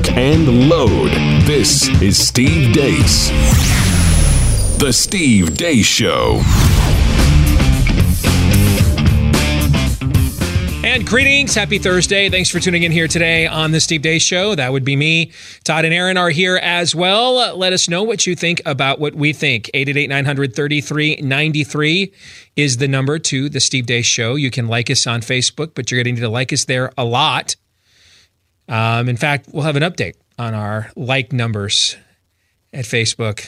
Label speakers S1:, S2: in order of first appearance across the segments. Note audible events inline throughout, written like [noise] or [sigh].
S1: lock, and load. This is Steve Deace. The Steve Deace Show.
S2: And greetings. Happy Thursday. Thanks for tuning in here today on the Steve Deace Show. That would be me. Todd and Aaron are here as well. Let us know what you think about what we think. 888 900 3393 is the number to the Steve Deace Show. You can like us on Facebook, but you're going to need to like us there a lot. Um, in fact, we'll have an update on our like numbers at Facebook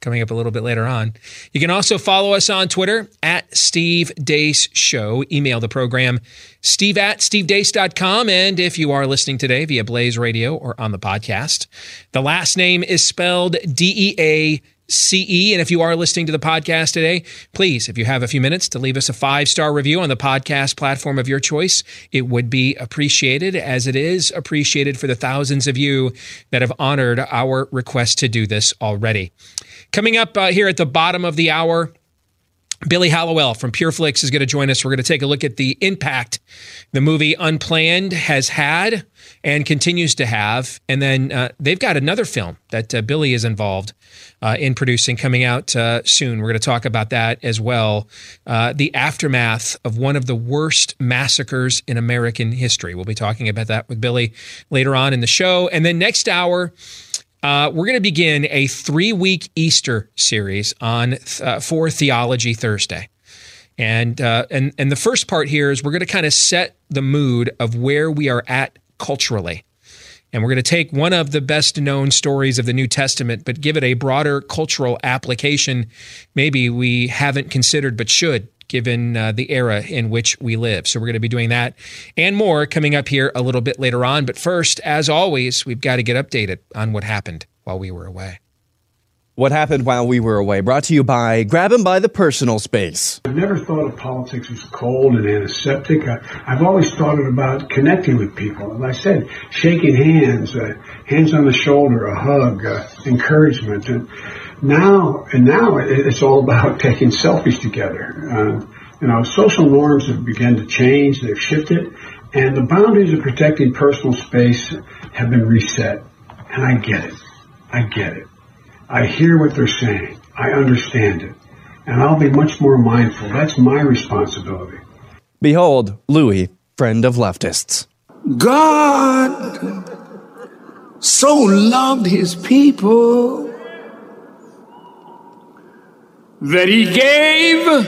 S2: coming up a little bit later on. You can also follow us on Twitter at Steve Deace Show. Email the program, steve at stevedeace.com. And if you are listening today via Blaze Radio or on the podcast, the last name is spelled D E A CE. And if you are listening to the podcast today, please, if you have a few minutes to leave us a five star review on the podcast platform of your choice, it would be appreciated, as it is appreciated for the thousands of you that have honored our request to do this already. Coming up uh, here at the bottom of the hour, Billy Hallowell from PureFlix is going to join us. We're going to take a look at the impact the movie Unplanned has had and continues to have. And then uh, they've got another film that uh, Billy is involved uh, in producing coming out uh, soon. We're going to talk about that as well. Uh, the aftermath of one of the worst massacres in American history. We'll be talking about that with Billy later on in the show. And then next hour, uh, we're going to begin a three week Easter series on uh, for Theology Thursday. And, uh, and, and the first part here is we're going to kind of set the mood of where we are at culturally. And we're going to take one of the best known stories of the New Testament, but give it a broader cultural application, maybe we haven't considered but should, given uh, the era in which we live. So we're going to be doing that and more coming up here a little bit later on. But first, as always, we've got to get updated on what happened while we were away.
S3: What happened while we were away? Brought to you by Grab 'em by the Personal Space.
S4: I've never thought of politics as cold and antiseptic. I, have always thought it about connecting with people. As I said, shaking hands, uh, hands on the shoulder, a hug, uh, encouragement. And now, and now it's all about taking selfies together. Uh, you know, social norms have begun to change. They've shifted, and the boundaries of protecting personal space have been reset. And I get it. I get it. I hear what they're saying. I understand it. And I'll be much more mindful. That's my responsibility.
S3: Behold, Louis, friend of leftists.
S5: God so loved his people that he gave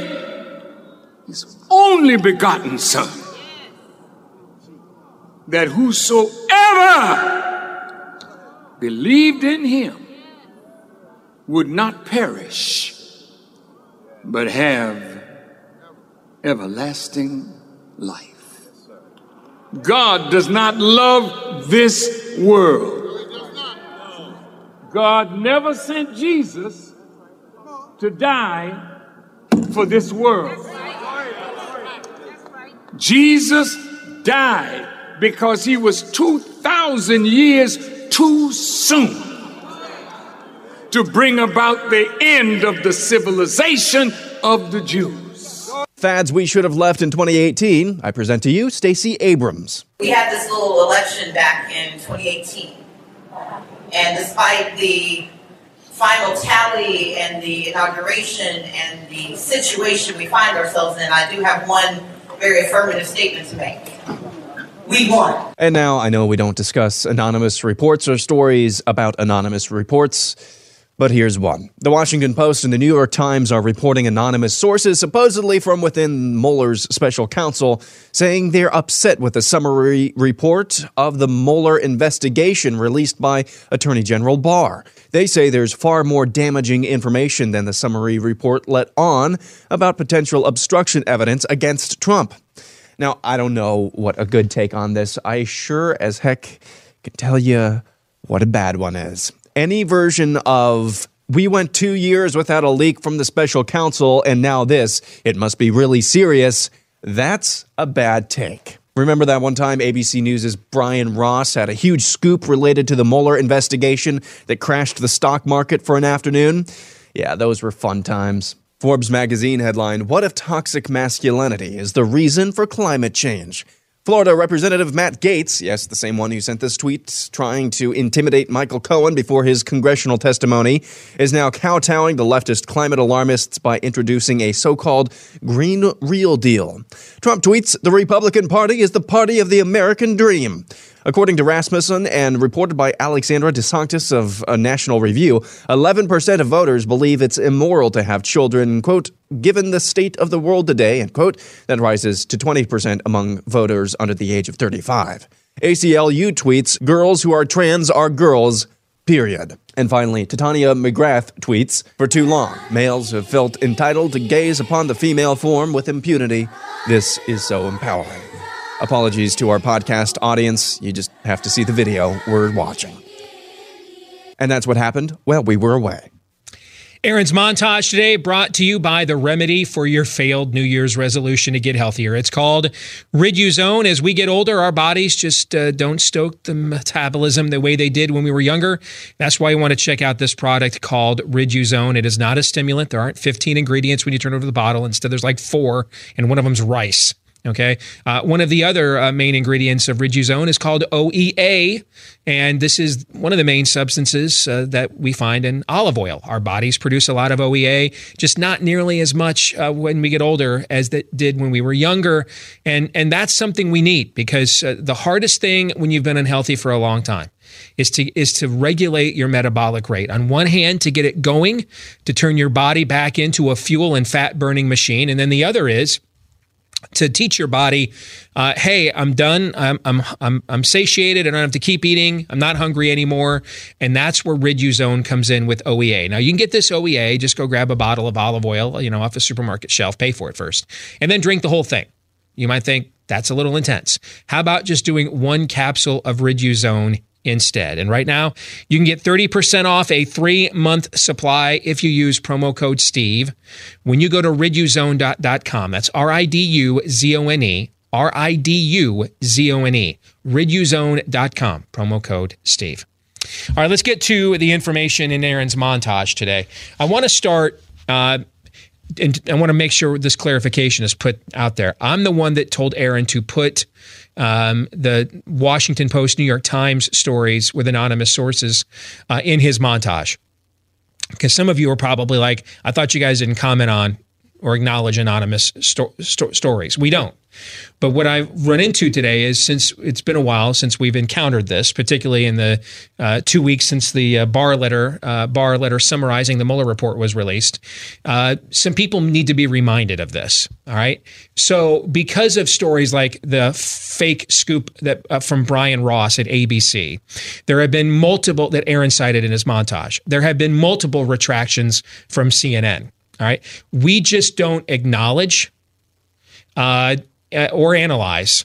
S5: his only begotten Son, that whosoever believed in him would not perish, but have everlasting life. God does not love this world. God never sent Jesus to die for this world. Jesus died because he was 2,000 years too soon to bring about the end of the civilization of the Jews.
S3: Fads we should have left in 2018. I present to you Stacey Abrams.
S6: We had this little election back in 2018. And despite the final tally and the inauguration and the situation we find ourselves in, I do have one very affirmative statement to make. We won.
S3: And now I know we don't discuss anonymous reports or stories about anonymous reports. But here's one. The Washington Post and the New York Times are reporting anonymous sources, supposedly from within Mueller's special counsel, saying they're upset with the summary report of the Mueller investigation released by Attorney General Barr. They say there's far more damaging information than the summary report let on about potential obstruction evidence against Trump. Now, I don't know what a good take on this. I sure as heck can tell you what a bad one is any version of we went two years without a leak from the special counsel and now this, it must be really serious, that's a bad take. Remember that one time ABC News' Brian Ross had a huge scoop related to the Mueller investigation that crashed the stock market for an afternoon? Yeah, those were fun times. Forbes magazine headline What if toxic masculinity is the reason for climate change? Florida Representative Matt Gaetz, yes, the same one who sent this tweet trying to intimidate Michael Cohen before his congressional testimony, is now kowtowing the leftist climate alarmists by introducing a so called Green Real Deal. Trump tweets The Republican Party is the party of the American dream. According to Rasmussen and reported by Alexandra DeSanctis of a National Review, 11% of voters believe it's immoral to have children, quote, given the state of the world today, end quote. That rises to 20% among voters under the age of 35. ACLU tweets, girls who are trans are girls, period. And finally, Titania McGrath tweets, for too long, males have felt entitled to gaze upon the female form with impunity. This is so empowering. Apologies to our podcast audience. You just have to see the video we're watching. And that's what happened while we were away.
S2: Aaron's montage today brought to you by the remedy for your failed New Year's resolution to get healthier. It's called Riduzone. As we get older, our bodies just uh, don't stoke the metabolism the way they did when we were younger. That's why you want to check out this product called Riduzone. It is not a stimulant. There aren't 15 ingredients when you turn over the bottle. Instead, there's like four, and one of them's rice. Okay. Uh, one of the other uh, main ingredients of Riduzone is called OEA, and this is one of the main substances uh, that we find in olive oil. Our bodies produce a lot of OEA, just not nearly as much uh, when we get older as that did when we were younger, and and that's something we need because uh, the hardest thing when you've been unhealthy for a long time is to is to regulate your metabolic rate. On one hand, to get it going, to turn your body back into a fuel and fat burning machine, and then the other is to teach your body, uh, hey, I'm done. I'm, I'm, I'm, I'm satiated. I don't have to keep eating. I'm not hungry anymore. And that's where Riduzone comes in with OEA. Now, you can get this OEA. Just go grab a bottle of olive oil, you know, off a supermarket shelf, pay for it first, and then drink the whole thing. You might think that's a little intense. How about just doing one capsule of Riduzone instead. And right now, you can get 30% off a three month supply if you use promo code Steve when you go to riduzone.com. That's R I D U Z O N E. R I D U Z O N E. Riduzone.com. Promo code Steve. All right, let's get to the information in Aaron's montage today. I want to start. Uh, and I want to make sure this clarification is put out there. I'm the one that told Aaron to put um, the Washington Post, New York Times stories with anonymous sources uh, in his montage. Because some of you are probably like, I thought you guys didn't comment on or acknowledge anonymous sto- sto- stories. We don't. But what I've run into today is since it's been a while since we've encountered this, particularly in the uh, two weeks since the uh, Barr letter, uh, Barr letter summarizing the Mueller report was released, uh, some people need to be reminded of this. All right. So because of stories like the fake scoop that uh, from Brian Ross at ABC, there have been multiple that Aaron cited in his montage. There have been multiple retractions from CNN. All right. We just don't acknowledge uh, or analyze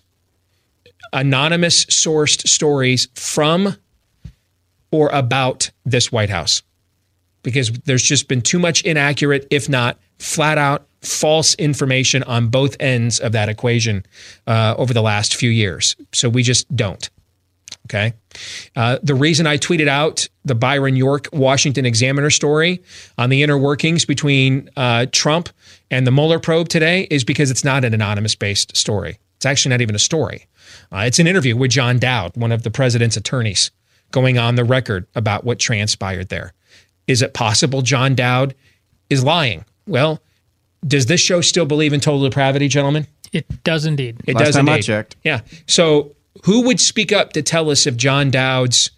S2: anonymous sourced stories from or about this White House because there's just been too much inaccurate, if not flat out false information on both ends of that equation uh, over the last few years. So we just don't. Okay. Uh, the reason I tweeted out the Byron York Washington Examiner story on the inner workings between uh, Trump and the Mueller probe today is because it's not an anonymous based story. It's actually not even a story. Uh, it's an interview with John Dowd, one of the president's attorneys, going on the record about what transpired there. Is it possible John Dowd is lying? Well, does this show still believe in total depravity, gentlemen?
S7: It does indeed.
S2: It
S3: Last
S2: does
S3: time I
S2: indeed.
S3: checked.
S2: Yeah. So who would speak up to tell us if John Dowd's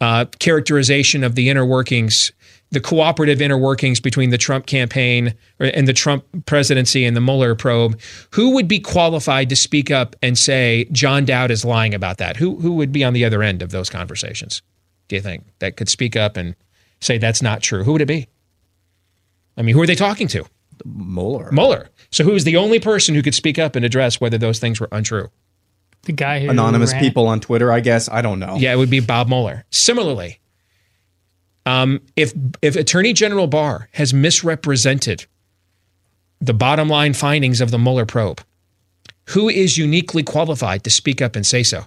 S2: uh, characterization of the inner workings, the cooperative inner workings between the Trump campaign and the Trump presidency and the Mueller probe, who would be qualified to speak up and say John Dowd is lying about that? Who who would be on the other end of those conversations? Do you think that could speak up and say that's not true? Who would it be? I mean, who are they talking to?
S3: Mueller.
S2: Mueller. So who is the only person who could speak up and address whether those things were untrue?
S7: The guy who
S3: Anonymous
S7: ran-
S3: people on Twitter, I guess. I don't know.
S2: Yeah, it would be Bob Mueller. Similarly, um, if if Attorney General Barr has misrepresented the bottom line findings of the Mueller probe, who is uniquely qualified to speak up and say so?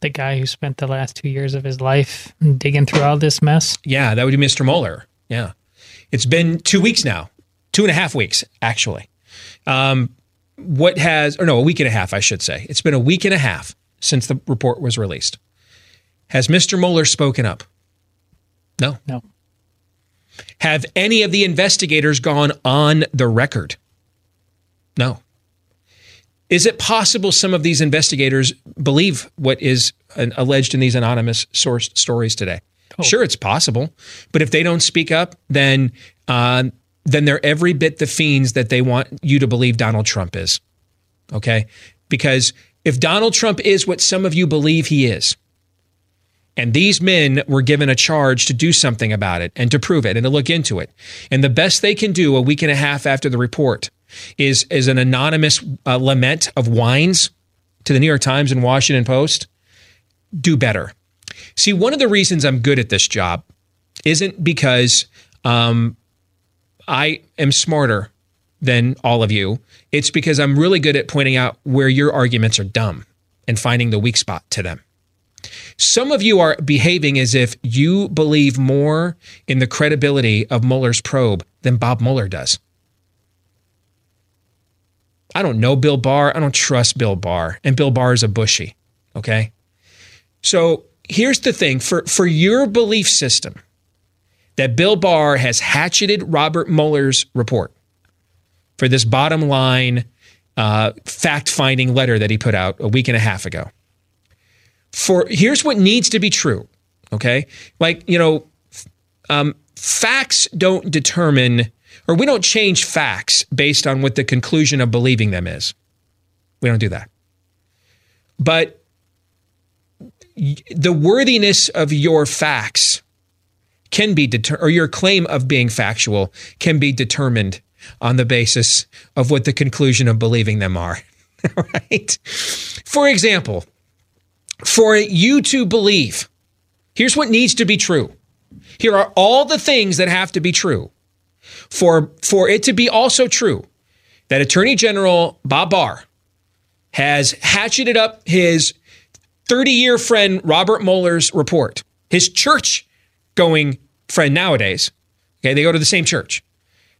S7: the guy who spent the last two years of his life digging through all this mess.
S2: Yeah, that would be Mr. Mueller. Yeah, it's been two weeks now, two and a half weeks actually. Um, what has, or no, a week and a half, I should say. It's been a week and a half since the report was released. Has Mr. Mueller spoken up? No.
S7: No.
S2: Have any of the investigators gone on the record? No. Is it possible some of these investigators believe what is an, alleged in these anonymous source stories today?
S7: Oh.
S2: Sure, it's possible, but if they don't speak up, then uh, then they're every bit the fiends that they want you to believe Donald Trump is. Okay, because if Donald Trump is what some of you believe he is, and these men were given a charge to do something about it and to prove it and to look into it, and the best they can do a week and a half after the report is is an anonymous uh, lament of whines to the New York Times and Washington Post. Do better. See, one of the reasons I'm good at this job isn't because um, I am smarter than all of you. It's because I'm really good at pointing out where your arguments are dumb and finding the weak spot to them. Some of you are behaving as if you believe more in the credibility of Mueller's probe than Bob Mueller does. I don't know Bill Barr. I don't trust Bill Barr. And Bill Barr is a bushy. Okay. So here's the thing for, for your belief system that Bill Barr has hatcheted Robert Mueller's report for this bottom line uh, fact finding letter that he put out a week and a half ago. For here's what needs to be true. Okay. Like, you know, um, facts don't determine or we don't change facts based on what the conclusion of believing them is. We don't do that. But the worthiness of your facts can be determined, or your claim of being factual can be determined on the basis of what the conclusion of believing them are. [laughs] right? For example, for you to believe, here's what needs to be true. Here are all the things that have to be true for, for it to be also true that Attorney General Bob Barr has hatcheted up his 30 year friend Robert Mueller's report, his church going friend nowadays. Okay, they go to the same church.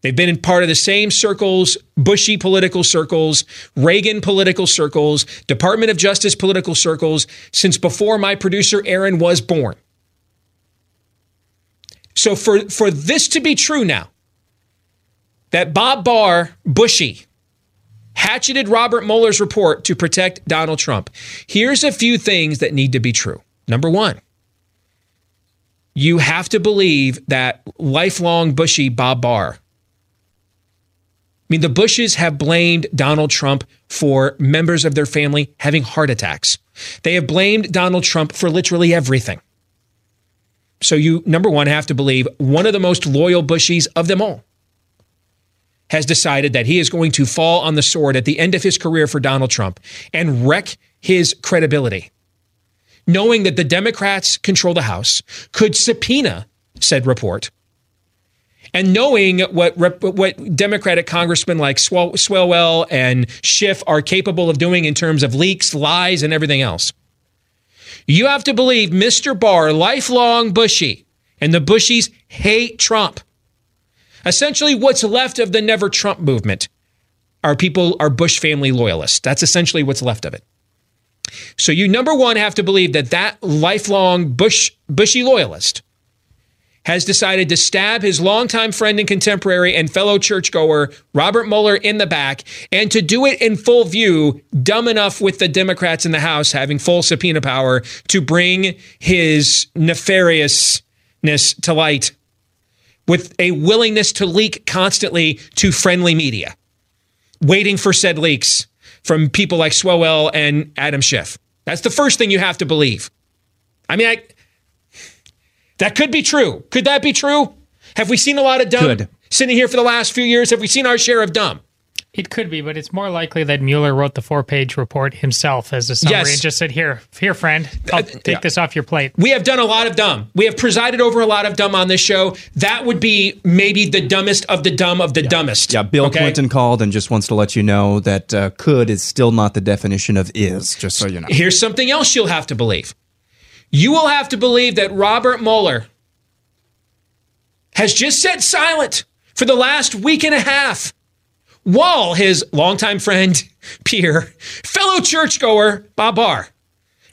S2: They've been in part of the same circles, Bushy political circles, Reagan political circles, Department of Justice political circles since before my producer Aaron was born. So for, for this to be true now, that Bob Barr, Bushy, hatcheted Robert Mueller's report to protect Donald Trump. Here's a few things that need to be true. Number one, you have to believe that lifelong Bushy Bob Barr. I mean, the Bushes have blamed Donald Trump for members of their family having heart attacks. They have blamed Donald Trump for literally everything. So you, number one, have to believe one of the most loyal Bushies of them all has decided that he is going to fall on the sword at the end of his career for Donald Trump and wreck his credibility. Knowing that the Democrats control the House, could subpoena said report, and knowing what what Democratic congressmen like Swalwell and Schiff are capable of doing in terms of leaks, lies, and everything else, you have to believe Mr. Barr, lifelong Bushy, and the Bushies hate Trump. Essentially, what's left of the Never Trump movement are people are Bush family loyalists. That's essentially what's left of it. So you number one have to believe that that lifelong Bush Bushy loyalist has decided to stab his longtime friend and contemporary and fellow churchgoer Robert Mueller in the back, and to do it in full view, dumb enough with the Democrats in the House having full subpoena power to bring his nefariousness to light with a willingness to leak constantly to friendly media, waiting for said leaks from people like Swalwell and Adam Schiff. That's the first thing you have to believe. I mean, I, that could be true. Could that be true? Have we seen a lot of dumb
S3: Could.
S2: sitting here for the last few years? Have we seen our share of dumb?
S7: It could be, but it's more likely that Mueller wrote the four-page report himself as a summary
S2: Yes.
S7: and just said, "Here, here, friend, I'll take
S2: yeah.
S7: this off your plate."
S2: We have done a lot of dumb. We have presided over a lot of dumb on this show. That would be maybe the dumbest of the dumb of the dumbest.
S3: Yeah, Bill
S2: okay?
S3: Clinton called and just wants to let you know that uh, could is still not the definition of is, just so you know.
S2: Here's something else you'll have to believe. You will have to believe that Robert Mueller has just sat silent for the last week and a half while his longtime friend, [laughs] peer, fellow churchgoer, Bob Barr,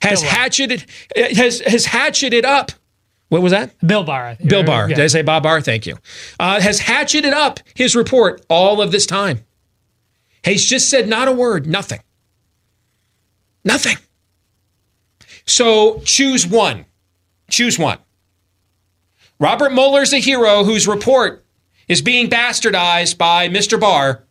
S2: has hatcheted has has hatcheted up. What was that?
S7: Bill Barr.
S2: Bill Barr.
S7: Yeah.
S2: Did I say Bob Barr? Thank you. Uh, has hatcheted up his report all of this time. He's just said not a word, nothing. Nothing. So choose one. Choose one. Robert Mueller's a hero whose report is being bastardized by Mr. Barr.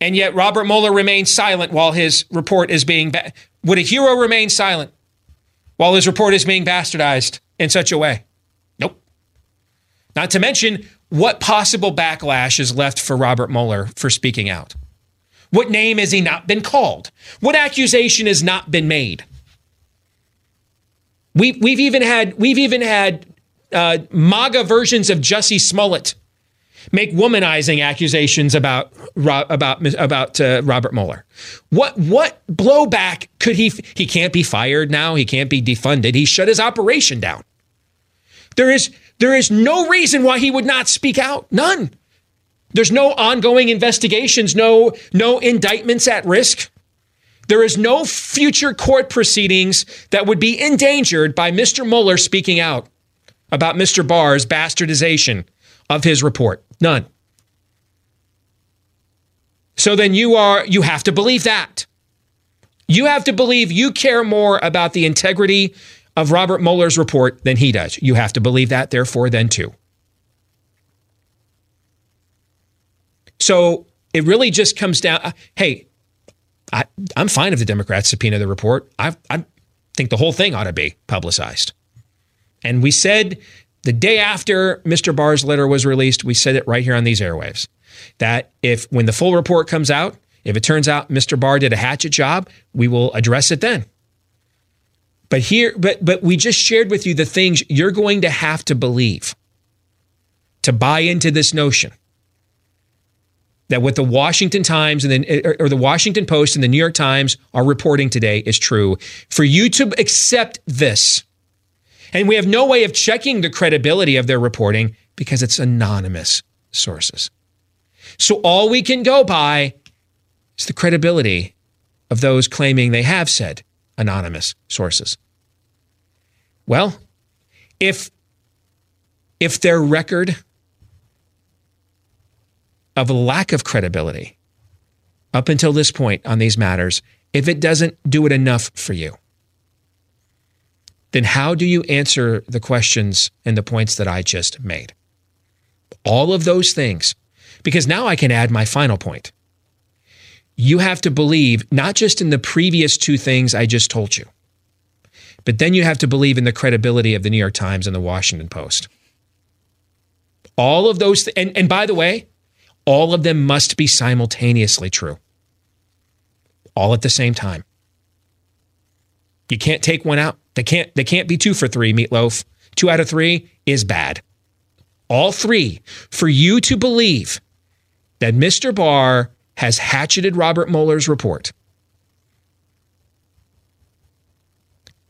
S2: And yet Robert Mueller remains silent while his report is being. Ba- Would a hero remain silent while his report is being bastardized in such a way? Nope. Not to mention what possible backlash is left for Robert Mueller for speaking out. What name has he not been called? What accusation has not been made? We, we've even had we've even had uh, MAGA versions of Jussie Smollett make womanizing accusations about about about uh, Robert Mueller. What what blowback could he? He can't be fired now. He can't be defunded. He shut his operation down. There is there is no reason why he would not speak out. None. There's no ongoing investigations. No no indictments at risk. There is no future court proceedings that would be endangered by Mr. Mueller speaking out about Mr. Barr's bastardization of his report. None. So then you are you have to believe that. You have to believe you care more about the integrity of Robert Mueller's report than he does. You have to believe that, therefore, then too. So it really just comes down. uh, Hey, I, I'm fine if the Democrats subpoena the report. I, I think the whole thing ought to be publicized. And we said the day after Mr. Barr's letter was released, we said it right here on these airwaves that if when the full report comes out, if it turns out Mr. Barr did a hatchet job, we will address it then. But here, but but we just shared with you the things you're going to have to believe to buy into this notion that what the Washington Times and then or, or the Washington Post and the New York Times are reporting today is true. For you to accept this, and we have no way of checking the credibility of their reporting because it's anonymous sources. So all we can go by is the credibility of those claiming they have said anonymous sources. Well, if if their record of lack of credibility up until this point on these matters, if it doesn't do it enough for you, then how do you answer the questions and the points that I just made? All of those things, because now I can add my final point. You have to believe not just in the previous two things I just told you, but then you have to believe in the credibility of the New York Times and the Washington Post. All of those, th- and, and by the way, all of them must be simultaneously true, all at the same time. You can't take one out. They can't. They can't be two for three. Meatloaf. Two out of three is bad. All three for you to believe that Mr. Barr has hatcheted Robert Mueller's report.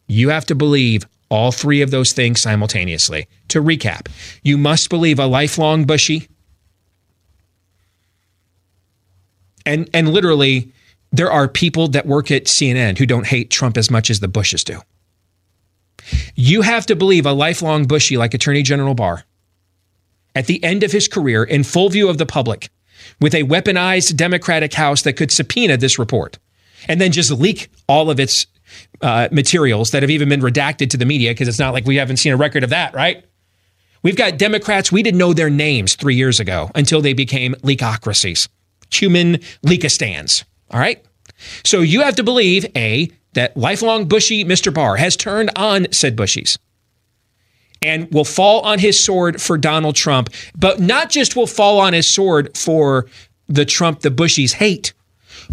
S2: You have to believe all three of those things simultaneously. To recap, you must believe a lifelong Bushy. And and literally, there are people that work at CNN who don't hate Trump as much as the Bushes do. You have to believe a lifelong Bushy like Attorney General Barr at the end of his career in full view of the public with a weaponized Democratic House that could subpoena this report and then just leak all of its uh, materials that have even been redacted to the media because it's not like we haven't seen a record of that, right? We've got Democrats, we didn't know their names three years ago until they became leakocracies, human leakistans. All right? So you have to believe, A, that lifelong Bushy Mr. Barr has turned on said Bushies and will fall on his sword for Donald Trump, but not just will fall on his sword for the Trump the Bushies hate,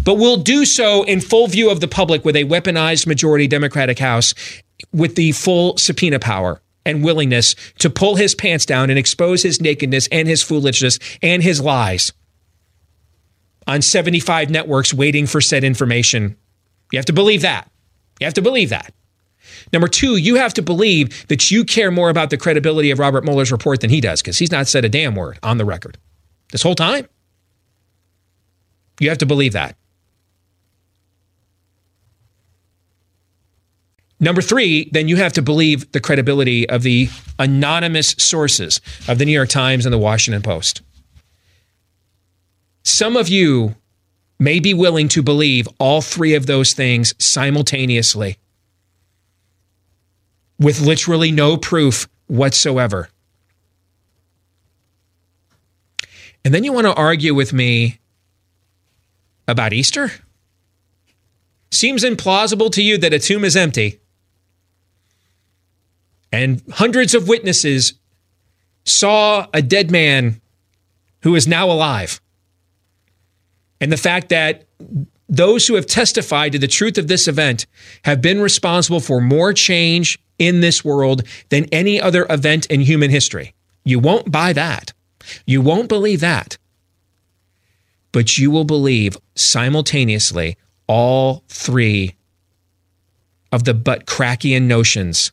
S2: but will do so in full view of the public with a weaponized majority Democratic House with the full subpoena power and willingness to pull his pants down and expose his nakedness and his foolishness and his lies on 75 networks waiting for said information. You have to believe that. You have to believe that. Number two, you have to believe that you care more about the credibility of Robert Mueller's report than he does, because he's not said a damn word on the record. this whole time. You have to believe that. Number three, then you have to believe the credibility of the anonymous sources of the New York Times and the Washington Post. Some of you may be willing to believe all three of those things simultaneously with literally no proof whatsoever. And then you want to argue with me about Easter? Seems implausible to you that a tomb is empty and hundreds of witnesses saw a dead man who is now alive. And the fact that those who have testified to the truth of this event have been responsible for more change in this world than any other event in human history. You won't buy that. You won't believe that. But you will believe simultaneously all three of the butt crackian notions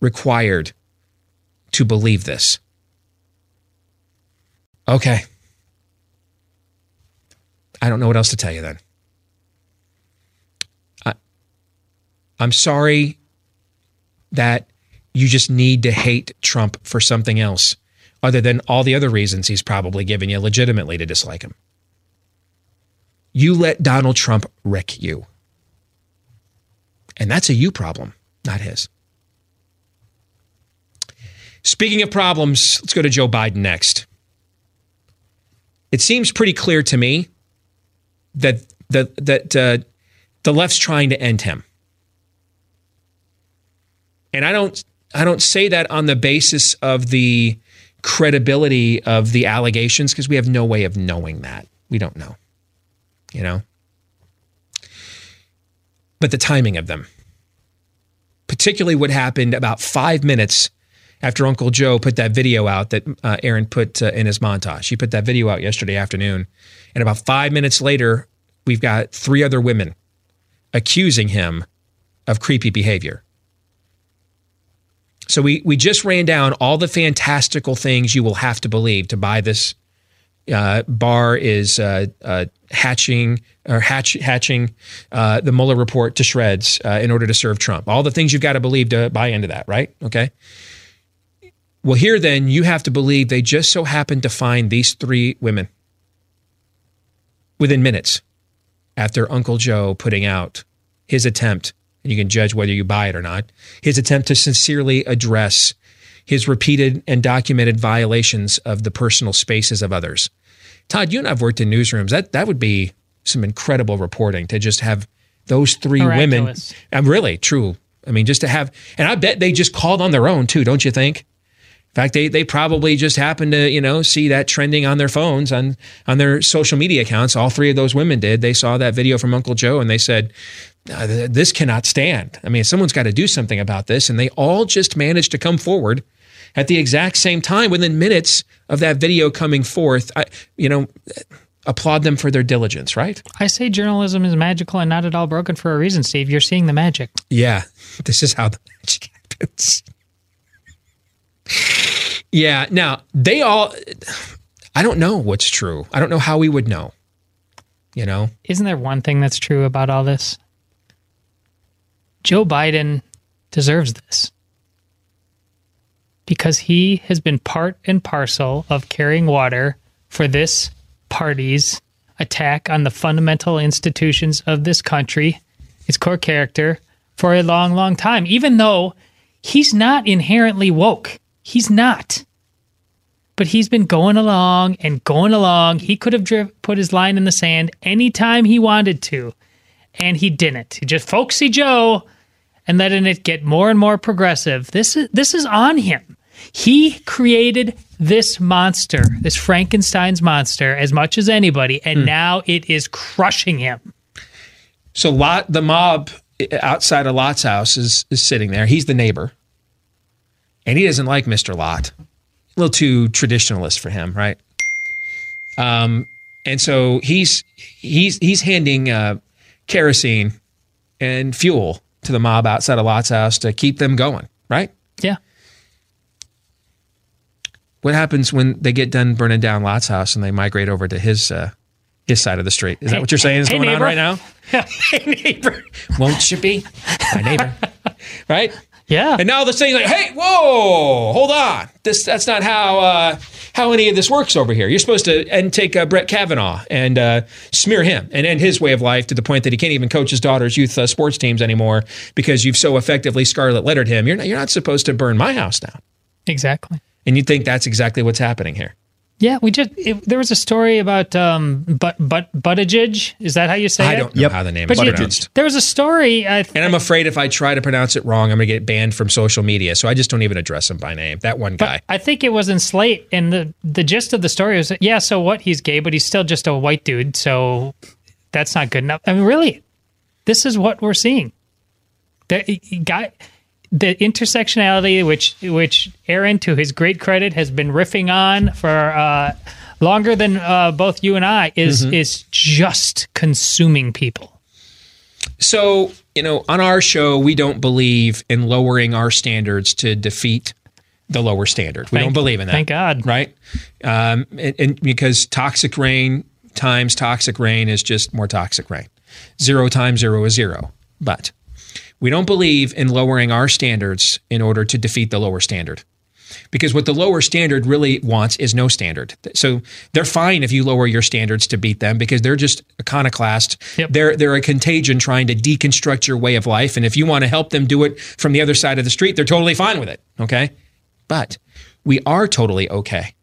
S2: required to believe this. Okay. I don't know what else to tell you then. I, I'm sorry that you just need to hate Trump for something else other than all the other reasons he's probably given you legitimately to dislike him. You let Donald Trump wreck you. And that's a you problem, not his. Speaking of problems, let's go to Joe Biden next. It seems pretty clear to me that that that uh, the left's trying to end him, and I don't I don't say that on the basis of the credibility of the allegations because we have no way of knowing that. We don't know, you know. But the timing of them, particularly what happened about five minutes after Uncle Joe put that video out that uh, Aaron put uh, in his montage. He put that video out yesterday afternoon. And about five minutes later, we've got three other women accusing him of creepy behavior. So we, we just ran down all the fantastical things you will have to believe to buy this. Uh, is uh, uh, hatching or hatch, hatching uh, the Mueller report to shreds in order to serve Trump. All the things you've got to believe to buy into that, right? Okay. Well, here then, you have to believe they just so happened to find these three women within minutes after Uncle Joe putting out his attempt, and you can judge whether you buy it or not, his attempt to sincerely address his repeated and documented violations of the personal spaces of others. Todd, you and I've worked in newsrooms. That that would be some incredible reporting to just have those three
S7: Miraculous.
S2: women. I'm really true. I mean, just to have, and I bet they just called on their own too, don't you think? In fact, they they probably just happened to you know see that trending on their phones on on their social media accounts. All three of those women did. They saw that video from Uncle Joe and they said, "Uh, "This cannot stand." I mean, someone's got to do something about this. And they all just managed to come forward at the exact same time within minutes of that video coming forth. I, you know, applaud them for their diligence, right?
S7: I say journalism is magical and not at all broken for a reason, Steve. You're seeing the magic.
S2: Yeah, [laughs] this is how the magic happens. Yeah. Now they all. I don't know what's true. I don't know how we would know. You know.
S7: Isn't there one thing that's true about all this? Joe Biden deserves this because he has been part and parcel of carrying water for this party's attack on the fundamental institutions of this country, its core character, for a long, long time, even though he's not inherently woke. He's not. But he's been going along and going along. He could have dri- put his line in the sand anytime he wanted to, and he didn't. He just folksy Joe and letting it get more and more progressive. This is this is on him. He created this monster, this Frankenstein's monster, as much as anybody, and hmm. now it is crushing him.
S2: So Lot, the mob eh, outside of Lot's house is is sitting there. He's the neighbor, and he doesn't like Mister Lot. A little too traditionalist for him, right? Um, and so he's he's he's handing uh, kerosene and fuel to the mob outside of Lot's house to keep them going, right?
S7: Yeah.
S2: what happens when they get done burning down Lot's house and they migrate over to his uh, his side of the street? Is that what you're saying is
S7: hey,
S2: going on right now? [laughs] [laughs] hey neighbor, won't you be my neighbor? [laughs] right?
S7: Yeah.
S2: And now they're saying like, "Hey, whoa, hold on! This that's not how uh, how any of this works over here. You're supposed to and take uh, Brett Kavanaugh and uh, smear him and end his way of life to the point that he can't even coach his daughter's youth uh, sports teams anymore because you've so effectively scarlet lettered him. You're not you're not supposed to burn my house down.
S7: exactly.
S2: And you think that's exactly what's happening here?
S7: Yeah, we just it, there was a story about um, but but Buttigieg. Is that how you say
S2: I
S7: it?
S2: I don't know
S3: Yep.
S2: how the name
S7: But
S2: is pronounced.
S7: there was a story. I th-
S2: And I'm afraid if I try to pronounce it wrong, I'm going to get banned from social media. So I just don't even address him by name. That one guy.
S7: I think it was in Slate, and the the gist of the story was, yeah, so what? He's gay, but he's still just a white dude, so that's not good enough. I mean, really, this is what we're seeing. The guy, the intersectionality, which which Aaron, to his great credit, has been riffing on for uh, longer than uh, both you and I, is is just consuming people.
S2: So, you know, on our show, we don't believe in lowering our standards to defeat the lower standard. We
S7: Thank-
S2: don't believe in that.
S7: thank God.
S2: Right? Um, and, and because toxic rain times toxic rain is just more toxic rain. Zero times zero is zero. But we don't believe in lowering our standards in order to defeat the lower standard. Because what the lower standard really wants is no standard. So they're fine if you lower your standards to beat them because they're just iconoclast.
S7: Yep.
S2: They're they're a contagion trying to deconstruct your way of life. And if you want to help them do it from the other side of the street, they're totally fine with it. Okay. But we are totally okay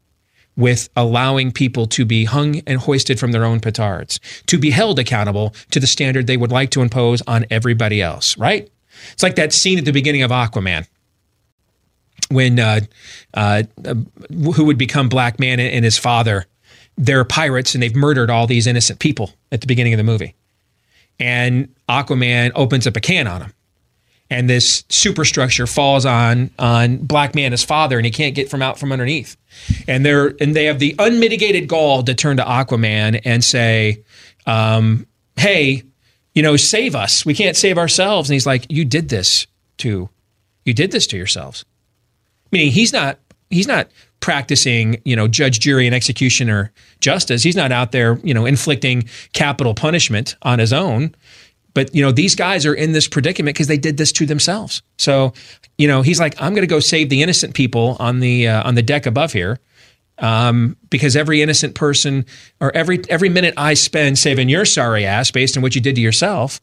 S2: with allowing people to be hung and hoisted from their own petards, to be held accountable to the standard they would like to impose on everybody else, right? It's like that scene at the beginning of Aquaman when uh, uh, uh, who would become Black Manta and his father, they're pirates and they've murdered all these innocent people at the beginning of the movie. And Aquaman opens up a can on him. And this superstructure falls on on Black Manta, his father, and he can't get from out from underneath. And they're and they have the unmitigated gall to turn to Aquaman and say, um, "Hey, you know, save us. We can't save ourselves." And he's like, "You did this to, you did this to yourselves." meaning he's not he's not practicing you know judge jury and executioner justice he's not out there you know inflicting capital punishment on his own but you know these guys are in this predicament because they did this to themselves so you know he's like i'm going to go save the innocent people on the uh, on the deck above here um, because every innocent person or every every minute i spend saving your sorry ass based on what you did to yourself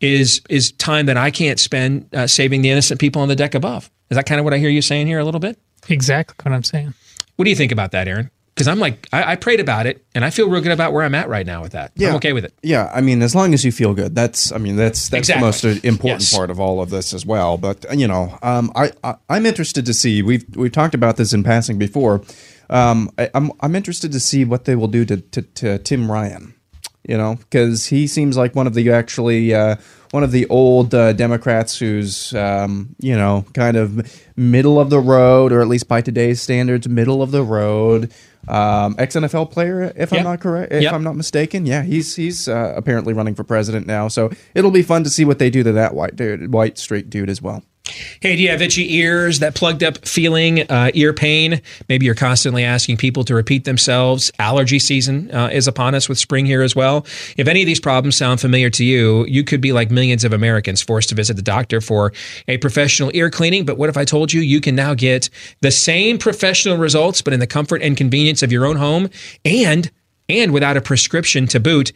S2: is is time that I can't spend uh, saving the innocent people on the deck above. Is that kind of what I hear you saying here a little bit?
S7: Exactly what I'm saying.
S2: What do you think about that, Aaron? Because I'm like, I, I prayed about it, and I feel real good about where I'm at right now with that.
S3: Yeah.
S2: I'm okay with it.
S3: Yeah, I mean, as long as you feel good, that's I mean, that's that's
S2: Exactly.
S3: the most uh, important
S2: Yes.
S3: part of all of this as well. But uh, you know, um, I, I I'm interested to see. We've we've talked about this in passing before. Um, I, I'm I'm interested to see what they will do to to, to Tim Ryan. You know, because he seems like one of the actually uh, one of the old uh, Democrats who's um, you know kind of middle of the road, or at least by today's standards, middle of the road. Um, ex NFL player, if
S2: Yep.
S3: I'm not correct, if
S2: Yep.
S3: I'm not mistaken. Yeah, he's he's uh, apparently running for president now, so it'll be fun to see what they do to that white dude, white straight dude as well.
S2: Hey, do you have itchy ears, that plugged up feeling, uh, ear pain? Maybe you're constantly asking people to repeat themselves. Allergy season uh, is upon us with spring here as well. If any of these problems sound familiar to you, you could be like millions of Americans forced to visit the doctor for a professional ear cleaning. But what if I told you you can now get the same professional results, but in the comfort and convenience of your own home and and without a prescription to boot?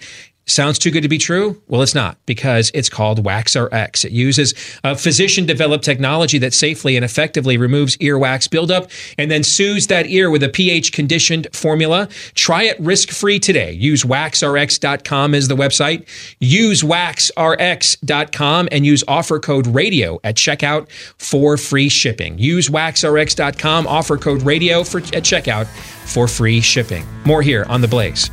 S2: Sounds too good to be true? Well, it's not because it's called WaxRx. It uses a physician developed technology that safely and effectively removes earwax buildup and then soothes that ear with a pH conditioned formula. Try it risk free today. Use waxrx.com as the website. Use waxrx.com and use offer code radio at checkout for free shipping. Use waxrx.com, offer code radio for, at checkout for free shipping. More here on The Blaze.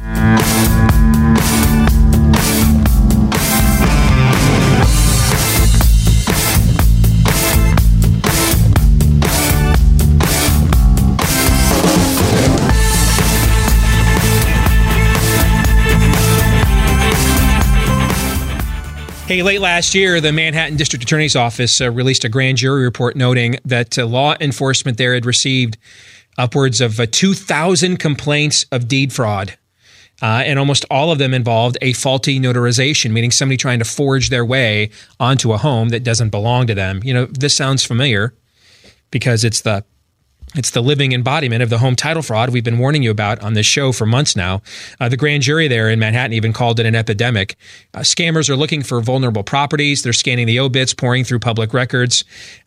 S2: Hey, late last year, the Manhattan District Attorney's Office uh, released a grand jury report noting that uh, law enforcement there had received upwards of uh, 2,000 complaints of deed fraud. Uh, and almost all of them involved a faulty notarization, meaning somebody trying to forge their way onto a home that doesn't belong to them. You know, this sounds familiar because it's the it's the living embodiment of the home title fraud we've been warning you about on this show for months now. Uh, the grand jury there in Manhattan even called it an epidemic. Uh, scammers are looking for vulnerable properties. They're scanning the obits, pouring through public records.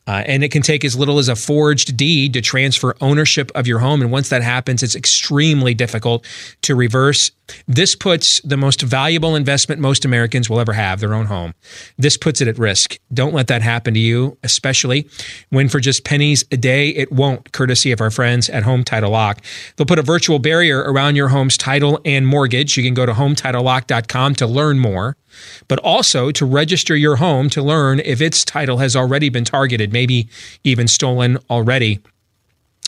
S2: Uh, and it can take as little as a forged deed to transfer ownership of your home. And once that happens, it's extremely difficult to reverse. This puts the most valuable investment most Americans will ever have, their own home. This puts it at risk. Don't let that happen to you, especially when for just pennies a day, it won't, courtesy of our friends at Home Title Lock. They'll put a virtual barrier around your home's title and mortgage. You can go to HometitleLock.com to learn more but also to register your home to learn if its title has already been targeted, maybe even stolen already.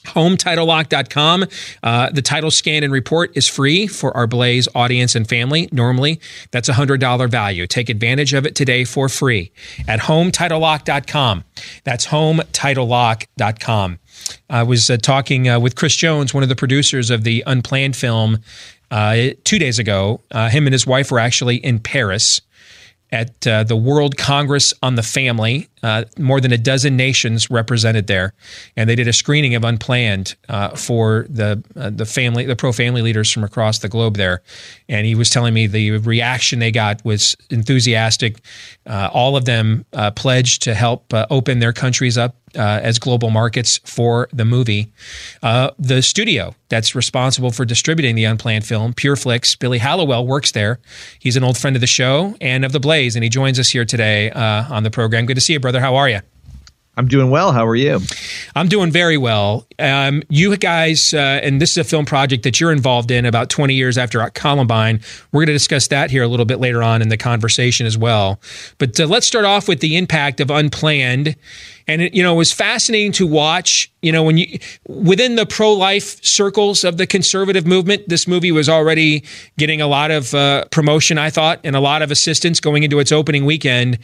S2: HomeTitleLock.com. Uh, the title scan and report is free for our Blaze audience and family. Normally, that's a $100 value. Take advantage of it today for free at HomeTitleLock.com. That's HomeTitleLock.com. I was uh, talking uh, with Chris Jones, one of the producers of the Unplanned film, uh, two days ago. Uh, him and his wife were actually in Paris at uh, the World Congress on the Family. Uh, more than a dozen nations represented there, and they did a screening of Unplanned uh, for the uh, the family, the pro family leaders from across the globe there. And he was telling me the reaction they got was enthusiastic. Uh, all of them uh, pledged to help open their countries up uh, as global markets for the movie. Uh, the studio that's responsible for distributing the unplanned film, PureFlix, Billy Hallowell works there. He's an old friend of the show and of the Blaze, and he joins us here today uh, on the program. Good to see you, brother. How are you?
S8: I'm doing well. How are you?
S2: I'm doing very well. Um, you guys, uh, and this is a film project that you're involved in about 20 years after Columbine. We're going to discuss that here a little bit later on in the conversation as well. But uh, let's start off with the impact of Unplanned and it, you know, it was fascinating to watch. You know, when you within the pro-life circles of the conservative movement, this movie was already getting a lot of uh, promotion. I thought, and a lot of assistance going into its opening weekend.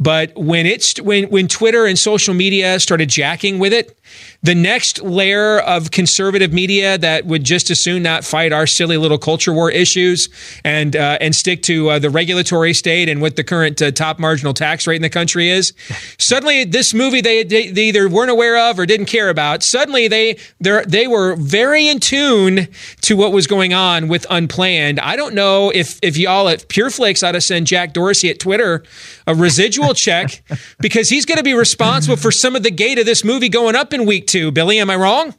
S2: But when it's when when Twitter and social media started jacking with it, the next layer of conservative media that would just as soon not fight our silly little culture war issues and uh, and stick to uh, the regulatory state and what the current uh, top marginal tax rate in the country is. Suddenly, this movie they, they, they either weren't aware of or didn't care about. Suddenly, they they they were very in tune to what was going on with Unplanned. I don't know if if y'all at PureFlix ought to send Jack Dorsey at Twitter a residual [laughs] check because he's going to be responsible for some of the gate of this movie going up in week two. Billy, am I wrong?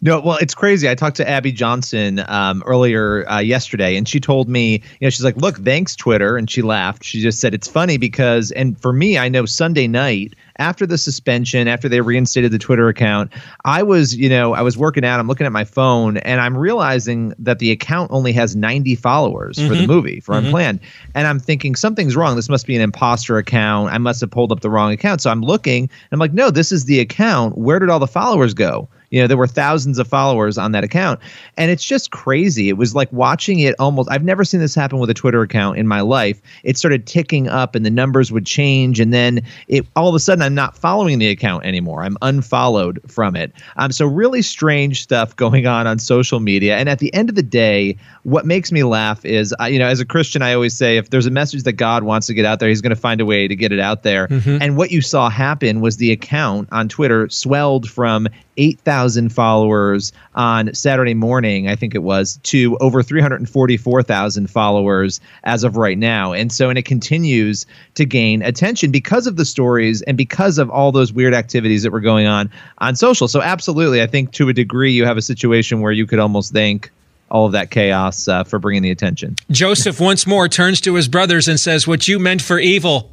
S8: No, well, it's crazy. I talked to Abby Johnson um, earlier uh, yesterday, and she told me, you know, she's like, "Look, thanks Twitter," and she laughed. She just said it's funny because, and for me, I know Sunday night after the suspension, after they reinstated the Twitter account, I was, you know, I was working out. I'm looking at my phone, and I'm realizing that the account only has 90 followers mm-hmm. for the mm-hmm. movie for mm-hmm. Unplanned, and I'm thinking something's wrong. This must be an imposter account. I must have pulled up the wrong account. So I'm looking, and I'm like, no, this is the account. Where did all the followers go? You know, there were thousands of followers on that account. And it's just crazy. It was like watching it almost I've never seen this happen with a Twitter account in my life. It started ticking up and the numbers would change and then it all of a sudden I'm not following the account anymore. I'm unfollowed from it. Um so really strange stuff going on on social media. And at the end of the day, what makes me laugh is you know, as a Christian I always say if there's a message that God wants to get out there, he's going to find a way to get it out there. Mm-hmm. And what you saw happen was the account on Twitter swelled from 8,000 followers on Saturday morning, I think it was, to over 344,000 followers as of right now. And so, and it continues to gain attention because of the stories and because of all those weird activities that were going on on social. So, absolutely, I think to a degree, you have a situation where you could almost thank all of that chaos uh, for bringing the attention.
S2: Joseph once more turns to his brothers and says, What you meant for evil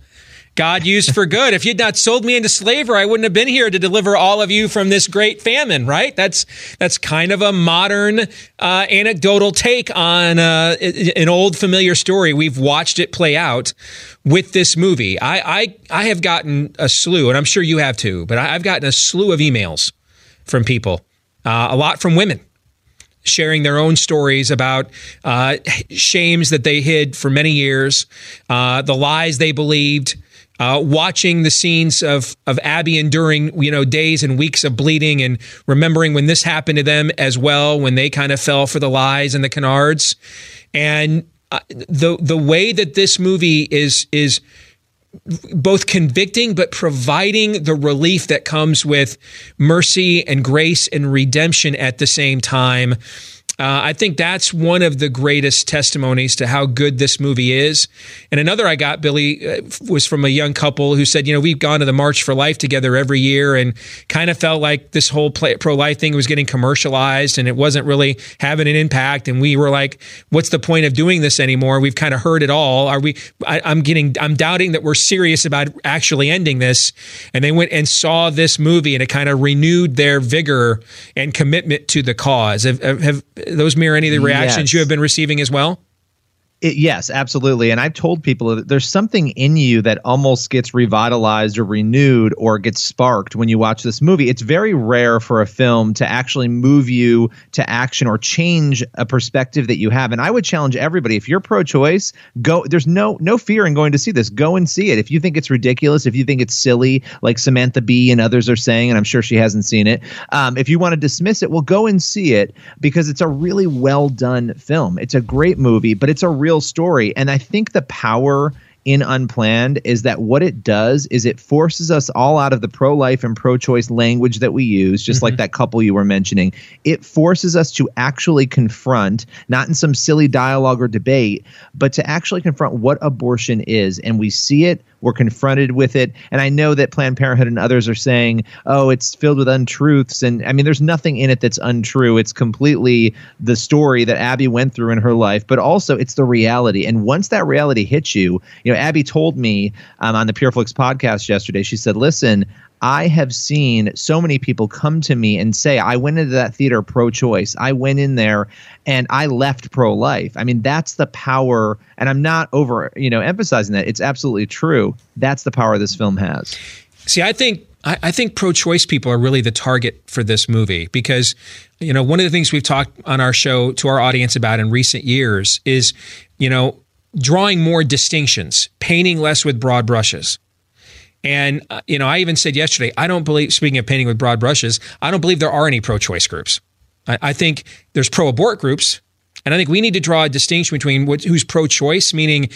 S2: God used for good. If you'd not sold me into slavery, I wouldn't have been here to deliver all of you from this great famine, right? That's that's kind of a modern uh, anecdotal take on uh, an old familiar story. We've watched it play out with this movie. I I, I have gotten a slew, and I'm sure you have too, but I've gotten a slew of emails from people, uh, a lot from women sharing their own stories about uh, shames that they hid for many years, uh, the lies they believed, uh, watching the scenes of of Abby enduring, you know, days and weeks of bleeding, and remembering when this happened to them as well, when they kind of fell for the lies and the canards, and uh, the the way that this movie is is both convicting but providing the relief that comes with mercy and grace and redemption at the same time uh, I think that's one of the greatest testimonies to how good this movie is. And another I got, Billy, uh, was from a young couple who said, you know, we've gone to the March for Life together every year and kind of felt like this whole pro life thing was getting commercialized and it wasn't really having an impact. And we were like, what's the point of doing this anymore? We've kind of heard it all. Are we, I, I'm getting, I'm doubting that we're serious about actually ending this. And they went and saw this movie and it kind of renewed their vigor and commitment to the cause. Have, have those mirror any of the reactions yes. you have been receiving as well?
S8: It, yes, absolutely. And I've told people that there's something in you that almost gets revitalized or renewed or gets sparked when you watch this movie. It's very rare for a film to actually move you to action or change a perspective that you have. And I would challenge everybody if you're pro-choice, go there's no no fear in going to see this. Go and see it. If you think it's ridiculous, if you think it's silly, like Samantha Bee and others are saying, and I'm sure she hasn't seen it. Um, if you want to dismiss it, well, go and see it because it's a really well done film. It's a great movie, but it's a real story. And I think the power in Unplanned is that what it does is it forces us all out of the pro life and pro choice language that we use, just mm-hmm. like that couple you were mentioning. It forces us to actually confront, not in some silly dialogue or debate, but to actually confront what abortion is. And we see it, we're confronted with it. And I know that Planned Parenthood and others are saying, oh, it's filled with untruths. And I mean, there's nothing in it that's untrue. It's completely the story that Abby went through in her life, but also it's the reality. And once that reality hits you, you know, Abby told me um, on the PureFlix podcast yesterday, she said, listen, I have seen so many people come to me and say, I went into that theater pro choice. I went in there and I left pro life. I mean, that's the power. And I'm not over, you know, emphasizing that. It's absolutely true. That's the power this film has.
S2: See, I think I, think pro-choice people are really the target for this movie because, you know, one of the things we've talked on our show to our audience about in recent years is, you know, drawing more distinctions, painting less with broad brushes. And, uh, you know, I even said yesterday, I don't believe, speaking of painting with broad brushes, I don't believe there are any pro choice groups. I, I think there's pro abort groups. And I think we need to draw a distinction between what, who's pro choice, meaning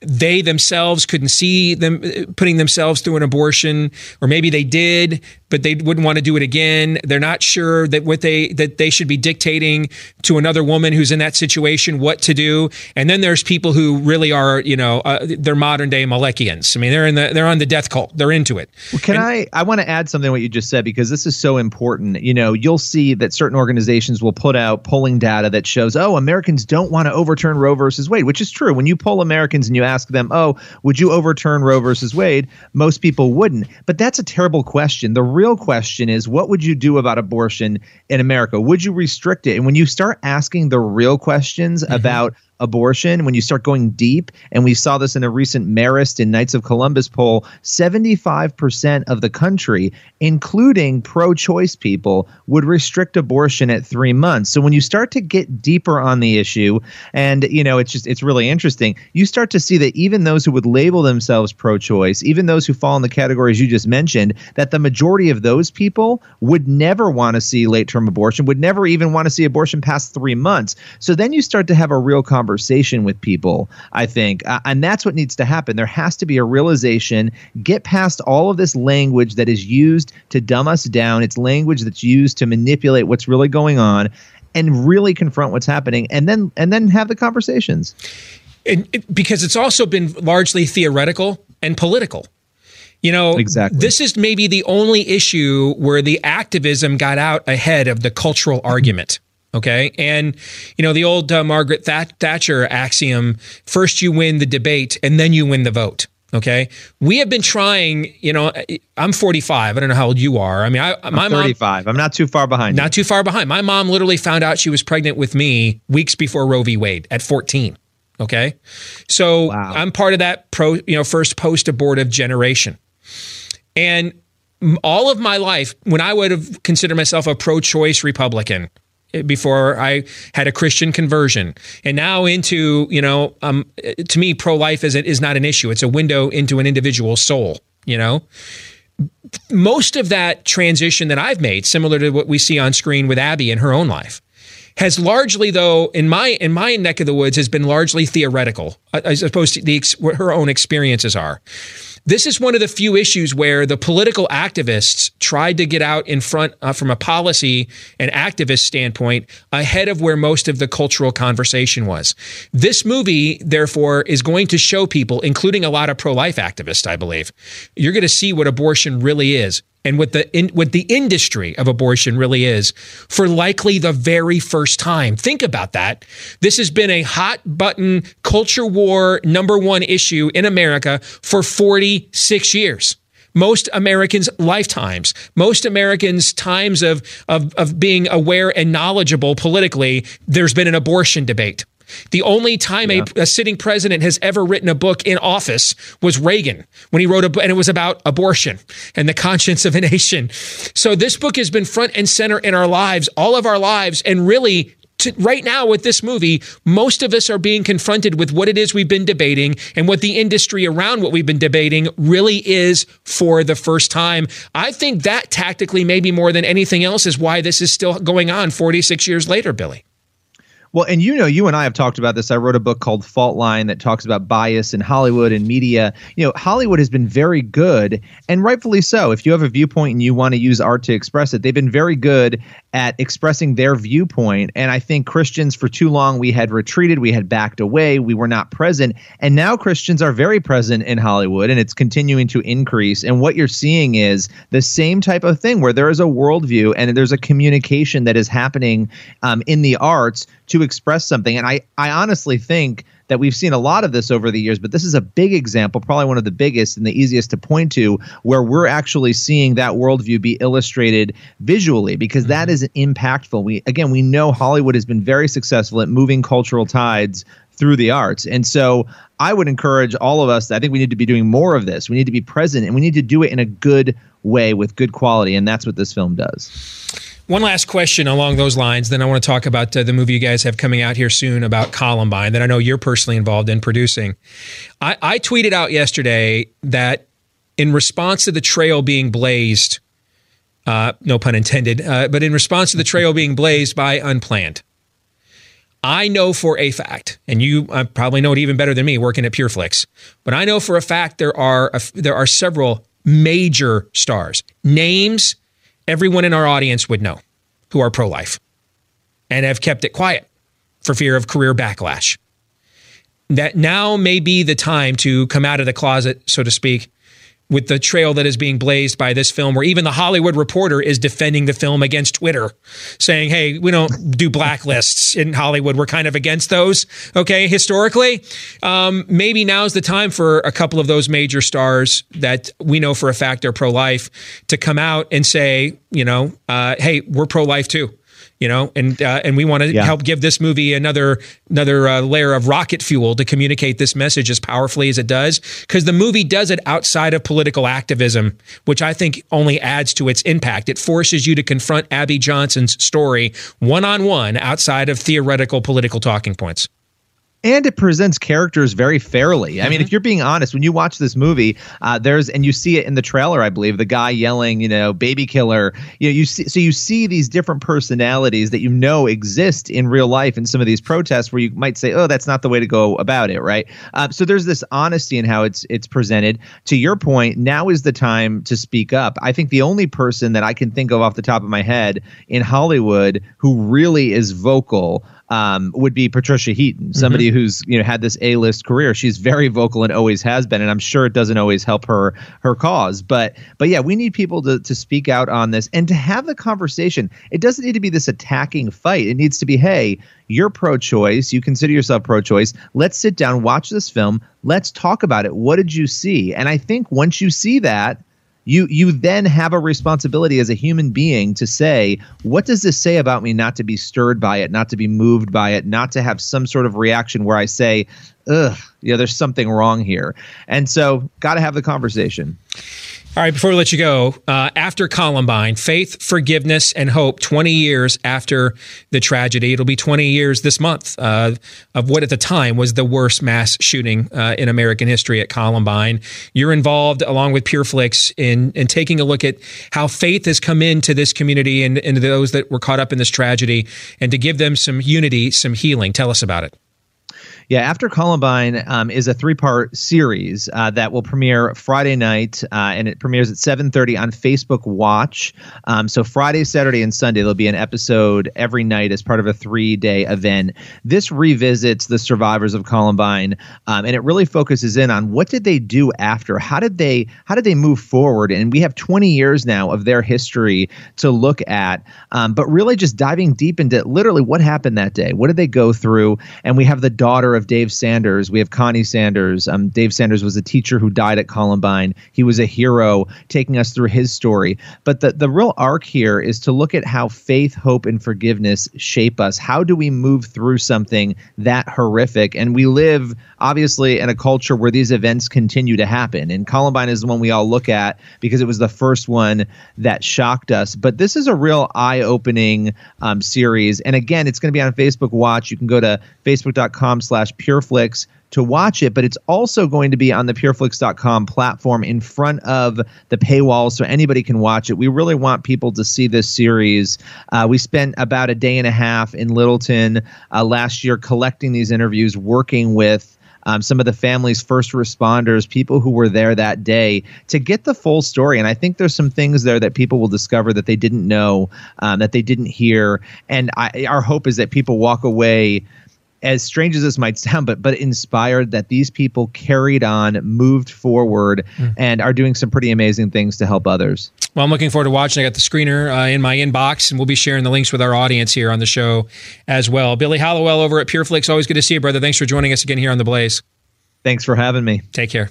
S2: they themselves couldn't see them uh, putting themselves through an abortion or maybe they did but they wouldn't want to do it again. They're not sure that what they that they should be dictating to another woman who's in that situation what to do. And then there's people who really are you know uh, they're modern day Malachians I mean they're in the they're on the death cult. They're into it.
S8: Well, can and, I I want to add something to what you just said because this is so important. You know you'll see that certain organizations will put out polling data that shows oh Americans don't want to overturn Roe versus Wade which is true. When you poll Americans and you ask them, oh, would you overturn Roe versus Wade? Most people wouldn't. But that's a terrible question. The real question is, what would you do about abortion in America? Would you restrict it? And when you start asking the real questions mm-hmm. about abortion, when you start going deep, and we saw this in a recent Marist and Knights of Columbus poll, 75% of the country, including pro choice people, would restrict abortion at three months. So when you start to get deeper on the issue, and you know, it's just it's really interesting, you start to see that even those who would label themselves pro choice, even those who fall in the categories you just mentioned, that the majority of those people would never want to see late term abortion, would never even want to see abortion past three months. So then you start to have a real conversation conversation with people, I think. Uh, and that's what needs to happen. There has to be a realization, get past all of this language that is used to dumb us down. It's language that's used to manipulate what's really going on and really confront what's happening and then and then have the conversations.
S2: And it, because it's also been largely theoretical and political. You know,
S8: exactly.
S2: this is maybe the only issue where the activism got out ahead of the cultural argument. Okay. And, you know, the old uh, Margaret Thatcher axiom first you win the debate and then you win the vote. Okay. We have been trying, you know, I'm 45. I don't know how old you are. I mean, I,
S8: my
S2: I'm
S8: 35. Mom, I'm not too far behind.
S2: Not
S8: you.
S2: too far behind. My mom literally found out she was pregnant with me weeks before Roe v. Wade at 14. Okay. So wow. I'm part of that pro, you know, first post abortive generation. And all of my life, when I would have considered myself a pro choice Republican, before I had a Christian conversion, and now into you know, um, to me, pro life is is not an issue. It's a window into an individual soul. You know, most of that transition that I've made, similar to what we see on screen with Abby in her own life, has largely, though, in my in my neck of the woods, has been largely theoretical, as opposed to the what her own experiences are. This is one of the few issues where the political activists tried to get out in front uh, from a policy and activist standpoint ahead of where most of the cultural conversation was. This movie, therefore, is going to show people, including a lot of pro life activists, I believe, you're going to see what abortion really is and what the in, what the industry of abortion really is for likely the very first time. Think about that. This has been a hot button culture war number 1 issue in America for 46 years. Most Americans' lifetimes, most Americans' times of, of, of being aware and knowledgeable politically, there's been an abortion debate. The only time yeah. a, a, sitting president has ever written a book in office was Reagan when he wrote a book, and it was about abortion and the conscience of a nation. So this book has been front and center in our lives, all of our lives, and really. To, right now, with this movie, most of us are being confronted with what it is we've been debating and what the industry around what we've been debating really is for the first time. I think that tactically, maybe more than anything else, is why this is still going on 46 years later, Billy.
S8: Well, and you know, you and I have talked about this. I wrote a book called Fault Line that talks about bias in Hollywood and media. You know, Hollywood has been very good, and rightfully so. If you have a viewpoint and you want to use art to express it, they've been very good at expressing their viewpoint. And I think Christians, for too long, we had retreated, we had backed away, we were not present. And now Christians are very present in Hollywood, and it's continuing to increase. And what you're seeing is the same type of thing where there is a worldview and there's a communication that is happening um, in the arts to express something. And I, I honestly think that we've seen a lot of this over the years, but this is a big example, probably one of the biggest and the easiest to point to, where we're actually seeing that worldview be illustrated visually because that mm-hmm. is impactful. We again, we know Hollywood has been very successful at moving cultural tides through the arts. And so I would encourage all of us, I think we need to be doing more of this. We need to be present and we need to do it in a good way with good quality. And that's what this film does.
S2: One last question along those lines. Then I want to talk about uh, the movie you guys have coming out here soon about Columbine that I know you're personally involved in producing. I, I tweeted out yesterday that in response to the trail being blazed, uh, no pun intended, uh, but in response to the trail being blazed by Unplanned, I know for a fact, and you uh, probably know it even better than me working at PureFlix, but I know for a fact there are a, there are several major stars, names everyone in our audience would know who are pro life and have kept it quiet for fear of career backlash. That now may be the time to come out of the closet, so to speak, with the trail that is being blazed by this film, where even the Hollywood Reporter is defending the film against Twitter, saying, hey, we don't do blacklists in Hollywood. We're kind of against those, okay, historically. Um, maybe now's the time for a couple of those major stars that we know for a fact are pro life to come out and say, you know, uh, hey, we're pro life too you know, and uh, and we want to yeah. help give this movie another another uh, layer of rocket fuel to communicate this message as powerfully as it does, because the movie does it outside of political activism, which I think only adds to its impact. It forces you to confront Abby Johnson's story one on one outside of theoretical political talking points
S8: and it presents characters very fairly. I mean, if mm-hmm. you're being honest, when you watch this movie, uh, there's and you see it in the trailer, I believe, the guy yelling, you know, "baby killer." You know, you see, so you see these different personalities that you know exist in real life in some of these protests, where you might say, "Oh, that's not the way to go about it," right? Uh, so there's this honesty in how it's it's presented. To your point, now is the time to speak up. I think the only person that I can think of off the top of my head in Hollywood who really is vocal um, would be Patricia Heaton, somebody mm-hmm. who's you know had this A list career. She's very vocal and always has been, and I'm sure it doesn't always help her her cause. But but yeah, we need people to to speak out on this and to have the conversation. It doesn't need to be this attacking fight. It needs to be, hey, you're pro-choice. You consider yourself pro-choice. Let's sit down, watch this film. Let's talk about it. What did you see? And I think once you see that you you then have a responsibility as a human being to say what does this say about me not to be stirred by it not to be moved by it not to have some sort of reaction where i say ugh know there's something wrong here. And so got to have the conversation
S2: All right, before we let you go, uh, after Columbine, faith, forgiveness, and hope, 20 years after the tragedy. It'll be 20 years this month uh, of what at the time was the worst mass shooting uh, in American history at Columbine. You're involved, along with PureFlix, in, in taking a look at how faith has come into this community and, and those that were caught up in this tragedy and to give them some unity, some healing. Tell us about it.
S8: Yeah, After Columbine um, is a three-part series uh, that will premiere Friday night, uh, and it premieres at 7:30 on Facebook Watch. Um, so Friday, Saturday, and Sunday there'll be an episode every night as part of a three-day event. This revisits the survivors of Columbine, um, and it really focuses in on what did they do after? How did they how did they move forward? And we have 20 years now of their history to look at, um, but really just diving deep into literally what happened that day. What did they go through? And we have the daughter of Dave Sanders. We have Coni Sanders. Um, Dave Sanders was a teacher who died at Columbine. He was a hero, taking us through his story. But the, the real arc here is to look at how faith, hope, and forgiveness shape us. How do we move through something that horrific? And we live, obviously, in a culture where these events continue to happen. And Columbine is the one we all look at because it was the first one that shocked us. But this is a real eye opening um, series. And again, it's going to be on Facebook Watch. You can go to facebook.com slash pureflix to watch it, but it's also going to be on the pureflix.com platform in front of the paywall so anybody can watch it. We really want people to see this series. Uh, we spent about a day and a half in Littleton uh, last year collecting these interviews, working with um, some of the family's first responders, people who were there that day, to get the full story. And I think there's some things there that people will discover that they didn't know, um, that they didn't hear. And I, our hope is that people walk away as strange as this might sound, but but inspired that these people carried on, moved forward, mm. and are doing some pretty amazing things to help others.
S2: Well, I'm looking forward to watching. I got the screener uh, in my inbox, and we'll be sharing the links with our audience here on the show as well. Billy Hallowell over at PureFlix. Always good to see you, brother. Thanks for joining us again here on the Blaze.
S8: Thanks for having me.
S2: Take care.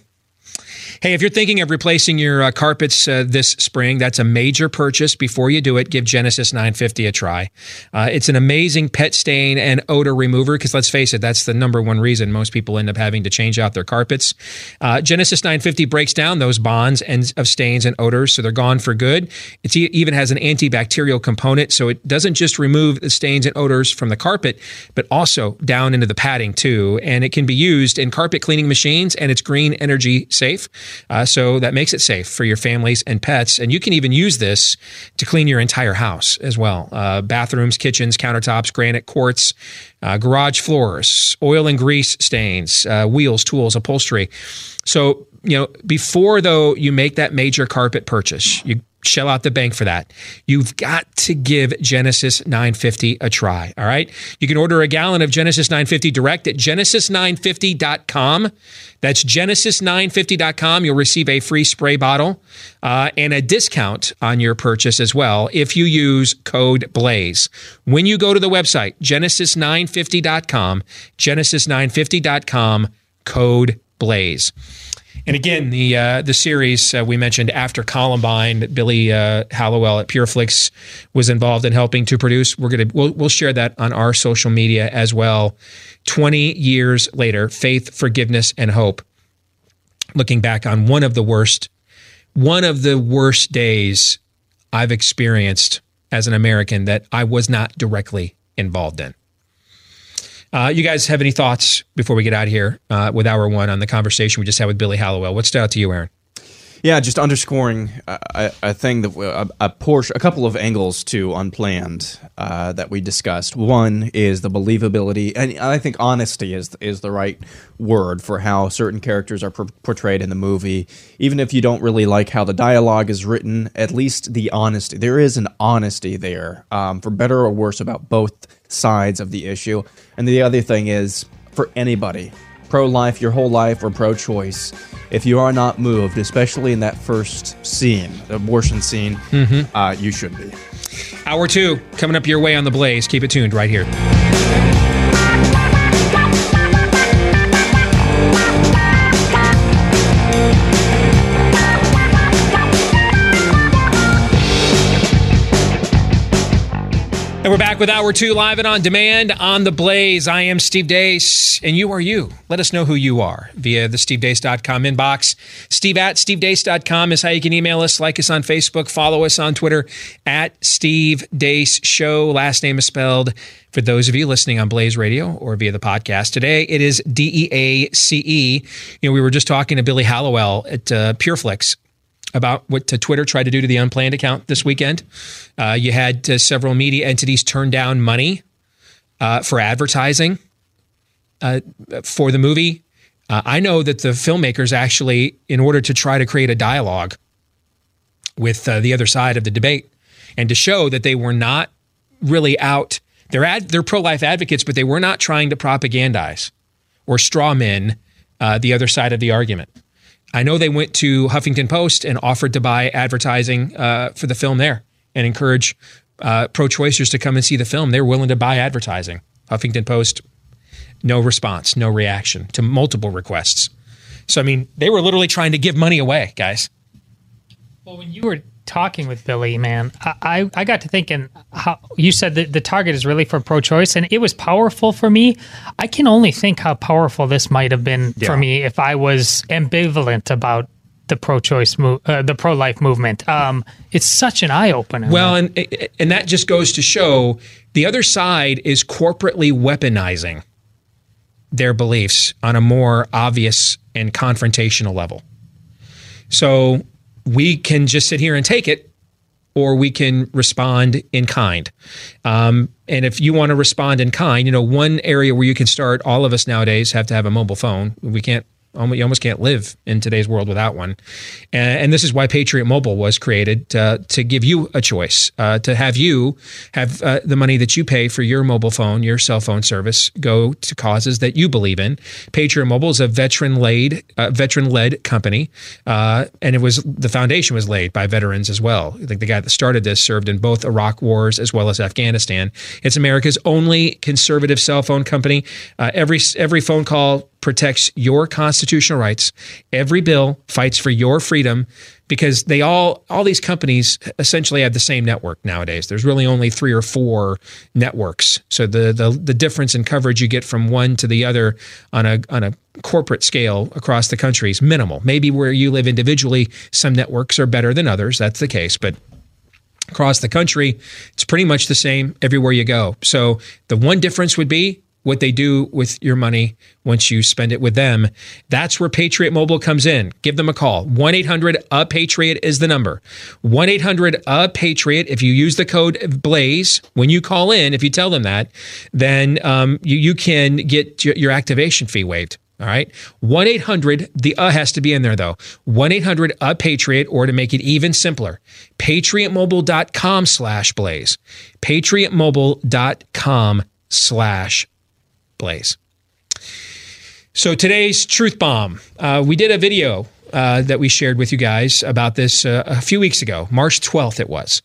S2: Hey, if you're thinking of replacing your uh, carpets uh, this spring, that's a major purchase. Before you do it, give Genesis 950 a try. Uh, it's an amazing pet stain and odor remover because let's face it, that's the number one reason most people end up having to change out their carpets. Uh, Genesis 950 breaks down those bonds and of stains and odors, so they're gone for good. It even has an antibacterial component, so it doesn't just remove the stains and odors from the carpet, but also down into the padding too. And it can be used in carpet cleaning machines, and it's green energy safe. Uh, so that makes it safe for your families and pets. And you can even use this to clean your entire house as well uh, bathrooms, kitchens, countertops, granite, quartz, uh, garage floors, oil and grease stains, uh, wheels, tools, upholstery. So, you know, before though you make that major carpet purchase, you shell out the bank for that. You've got to give Genesis 950 a try. All right. You can order a gallon of Genesis 950 direct at genesis950.com. That's genesis950.com. You'll receive a free spray bottle uh, and a discount on your purchase as well if you use code BLAZE. When you go to the website, genesis950.com, genesis950.com, code BLAZE. And again, the uh, the series uh, we mentioned after Columbine, Billy uh, Hallowell at PureFlix was involved in helping to produce. We're gonna we'll, we'll share that on our social media as well. Twenty years later, faith, forgiveness, and hope. Looking back on one of the worst, one of the worst days I've experienced as an American that I was not directly involved in. Uh, you guys have any thoughts before we get out of here uh, with hour one on the conversation we just had with Billy Hallowell? What stood out to you, Aaron?
S3: Yeah, just underscoring a, a thing that a, a, portion, a couple of angles to unplanned uh, that we discussed. One is the believability, and I think honesty is is the right word for how certain characters are por- portrayed in the movie. Even if you don't really like how the dialogue is written, at least the honesty. There is an honesty there, um, for better or worse, about both sides of the issue. And the other thing is for anybody, pro life your whole life or pro choice, if you are not moved, especially in that first scene, the abortion scene, mm-hmm. uh, you should be.
S2: Hour two coming up your way on the Blaze. Keep it tuned right here. We're back with Hour 2 live and on demand on The Blaze. I am Steve Deace, and you are you. Let us know who you are via the stevedeace.com inbox. Steve at stevedeace.com is how you can email us, like us on Facebook, follow us on Twitter at Steve Deace Show. Last name is spelled for those of you listening on Blaze Radio or via the podcast today. It is D E A C E. You know, we were just talking to Billy Hallowell at uh, PureFlix about what uh, Twitter tried to do to the unplanned account this weekend. Uh, you had uh, several media entities turn down money uh, for advertising uh, for the movie. Uh, I know that the filmmakers actually, in order to try to create a dialogue with the other side of the debate and to show that they were not really out, they're, ad, they're pro life advocates, but they were not trying to propagandize or straw men the other side of the argument. I know they went to Huffington Post and offered to buy advertising uh, for the film there and encourage uh, pro-choicers to come and see the film. They're willing to buy advertising. Huffington Post, no response, no reaction to multiple requests. So I mean, they were literally trying to give money away, guys.
S7: Well, when you were talking with Billy, man, I, I got to thinking how you said that the target is really for pro choice, and it was powerful for me. I can only think how powerful this might have been yeah. for me if I was ambivalent about the pro choice move, uh, the pro life movement. Um, it's such an eye opener.
S2: Well, and and that just goes to show the other side is corporately weaponizing their beliefs on a more obvious and confrontational level. So we can just sit here and take it or we can respond in kind. Um, and if you want to respond in kind, you know, one area where you can start, all of us nowadays have to have a mobile phone. We can't you almost can't live in today's world without one. And, and this is why Patriot Mobile was created uh, to give you a choice, uh, to have you have uh, the money that you pay for your mobile phone, your cell phone service, go to causes that you believe in. Patriot Mobile is a veteran-led, uh, veteran-led company, uh, and it was the foundation was laid by veterans as well. I think the guy that started this served in both Iraq wars as well as Afghanistan. It's America's only conservative cell phone company. Uh, every every phone call protects your constitutional rights. Every bill fights for your freedom because they all all these companies essentially have the same network nowadays. There's really only three or four networks. So the the, the difference in coverage you get from one to the other on a on a corporate scale across the country is minimal. Maybe where you live individually, some networks are better than others. That's the case, but across the country, it's pretty much the same everywhere you go. So the one difference would be what they do with your money once you spend it with them. That's where Patriot Mobile comes in. Give them a call. 1 800 A Patriot is the number. 1 800 A Patriot. If you use the code BLAZE when you call in, if you tell them that, then um, you, you can get your, activation fee waived. All right. 1 800, the uh has to be in there though. 1 800 A Patriot, or to make it even simpler, patriotmobile.com slash blaze. Patriotmobile.com slash blaze. So today's truth bomb. Uh, we did a video uh, that we shared with you guys about this uh, a few weeks ago, March 12th it was.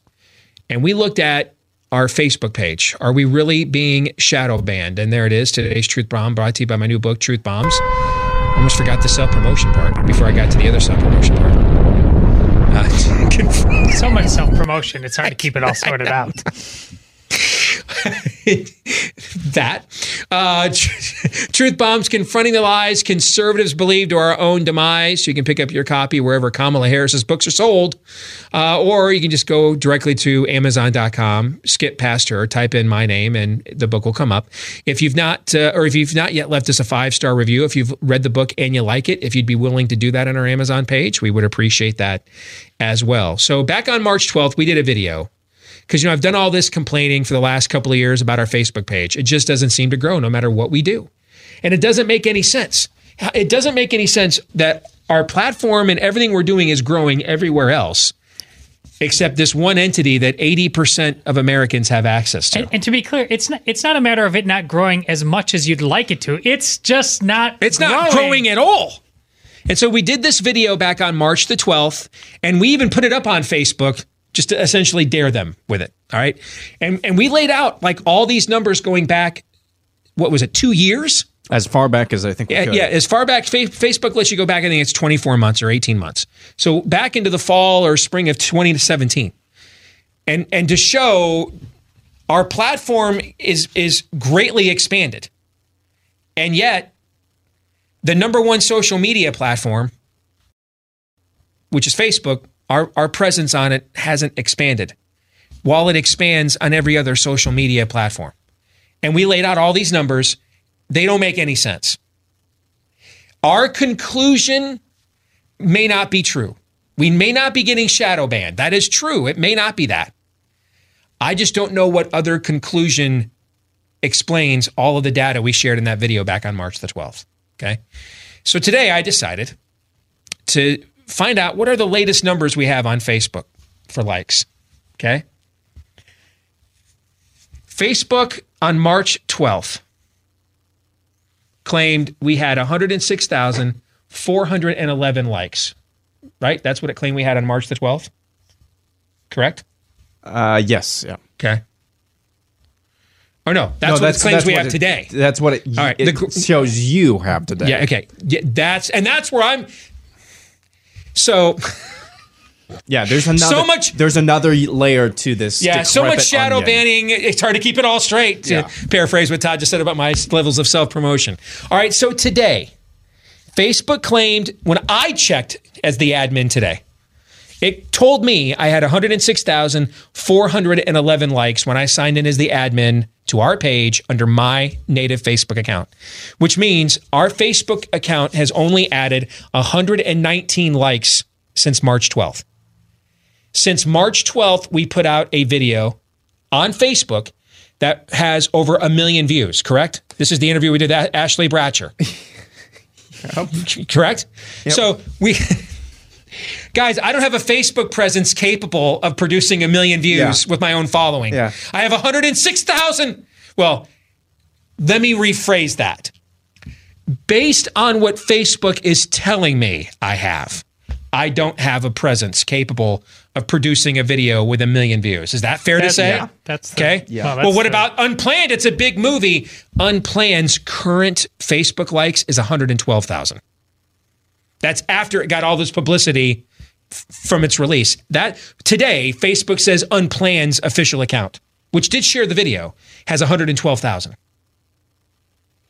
S2: And we looked at our Facebook page. Are we really being shadow banned? And there it is, today's truth bomb brought to you by my new book, Truth Bombs. Almost forgot the self promotion part before I got to the other self promotion part.
S7: Uh, [laughs] so much self promotion, it's hard to keep it all [laughs] sorted out. [laughs]
S2: that. Uh, [laughs] Truth Bombs Confronting the Lies Conservatives Believe to Our Own Demise. So you can pick up your copy wherever Kamala Harris's books are sold. Uh, or you can just go directly to Amazon.com, skip past her, type in my name, and the book will come up. If you've not, uh, or if you've not yet left us a five star review, if you've read the book and you like it, if you'd be willing to do that on our Amazon page, we would appreciate that as well. So back on March 12th, we did a video because, you know, I've done all this complaining for the last couple of years about our Facebook page. It just doesn't seem to grow no matter what we do. And it doesn't make any sense. It doesn't make any sense that our platform and everything we're doing is growing everywhere else except this one entity that 80% of Americans have access to.
S7: And, and, to be clear, it's not it's not a matter of it not growing as much as you'd like it to. It's just not
S2: It's
S7: growing.
S2: not growing at all. And so we did this video back on March the 12th and we even put it up on Facebook just to essentially dare them with it. All right. And and we laid out like all these numbers going back, what was it, two years?
S3: As far back as I think
S2: yeah, yeah, as far back, Facebook lets you go back, I think it's 24 months or 18 months. So back into the fall or spring of 2017. And, and to show Our platform is is greatly expanded. And yet, the number one social media platform, which is Facebook, our, our presence on it hasn't expanded while it expands on every other social media platform. And we laid out all these numbers, they don't make any sense. Our conclusion may not be true. We may not be getting shadow banned. That is true. It may not be that. I just don't know what other conclusion explains all of the data we shared in that video back on March the 12th. Okay. So today I decided to find out what are the latest numbers we have on Facebook for likes. Okay. Facebook on March 12th claimed we had 106,411 likes. Right? That's what it claimed we had on March the 12th. Correct?
S3: Uh, yes. Yeah.
S2: Okay. Or no, that's
S3: No,
S2: what it claims we have
S3: it-
S2: today.
S3: That's what it,
S2: All right,
S3: it
S2: the-
S3: shows you have today.
S2: Yeah, okay. Yeah, that's and that's where I'm so
S3: Yeah, there's [laughs] another.
S2: So much-
S3: There's another layer to this.
S2: yeah, so much shadow
S3: onion.
S2: banning. It's hard to keep it all straight. To
S3: Yeah.
S2: paraphrase what Todd just said about my levels of self promotion. All right, so today, Facebook claimed when I checked as the admin today, it told me I had 106,411 likes when I signed in as the admin to our page under my native Facebook account, which means our Facebook account has only added 119 likes since March 12th. Since March 12th, we put out a video on Facebook that has over a million views, correct? This is the interview we did with Ashley Bratcher. [laughs] correct? So we. [laughs] Guys, I don't have a Facebook presence capable of producing a million views
S3: Yeah.
S2: with my own following.
S3: Yeah.
S2: I have 106,000. Well, let me rephrase that. Based on what Facebook is telling me I have, I don't have a presence capable of producing a video with a million views. Is that fair to say?
S7: yeah, that's the-
S2: okay.
S7: yeah. Well,
S2: well,
S7: that's
S2: what
S7: the-
S2: about Unplanned? It's a big movie. Unplanned's current Facebook likes is 112,000. That's after it got all this publicity f- from its release. That today, Facebook says Unplanned's official account, which did share the video, has 112,000.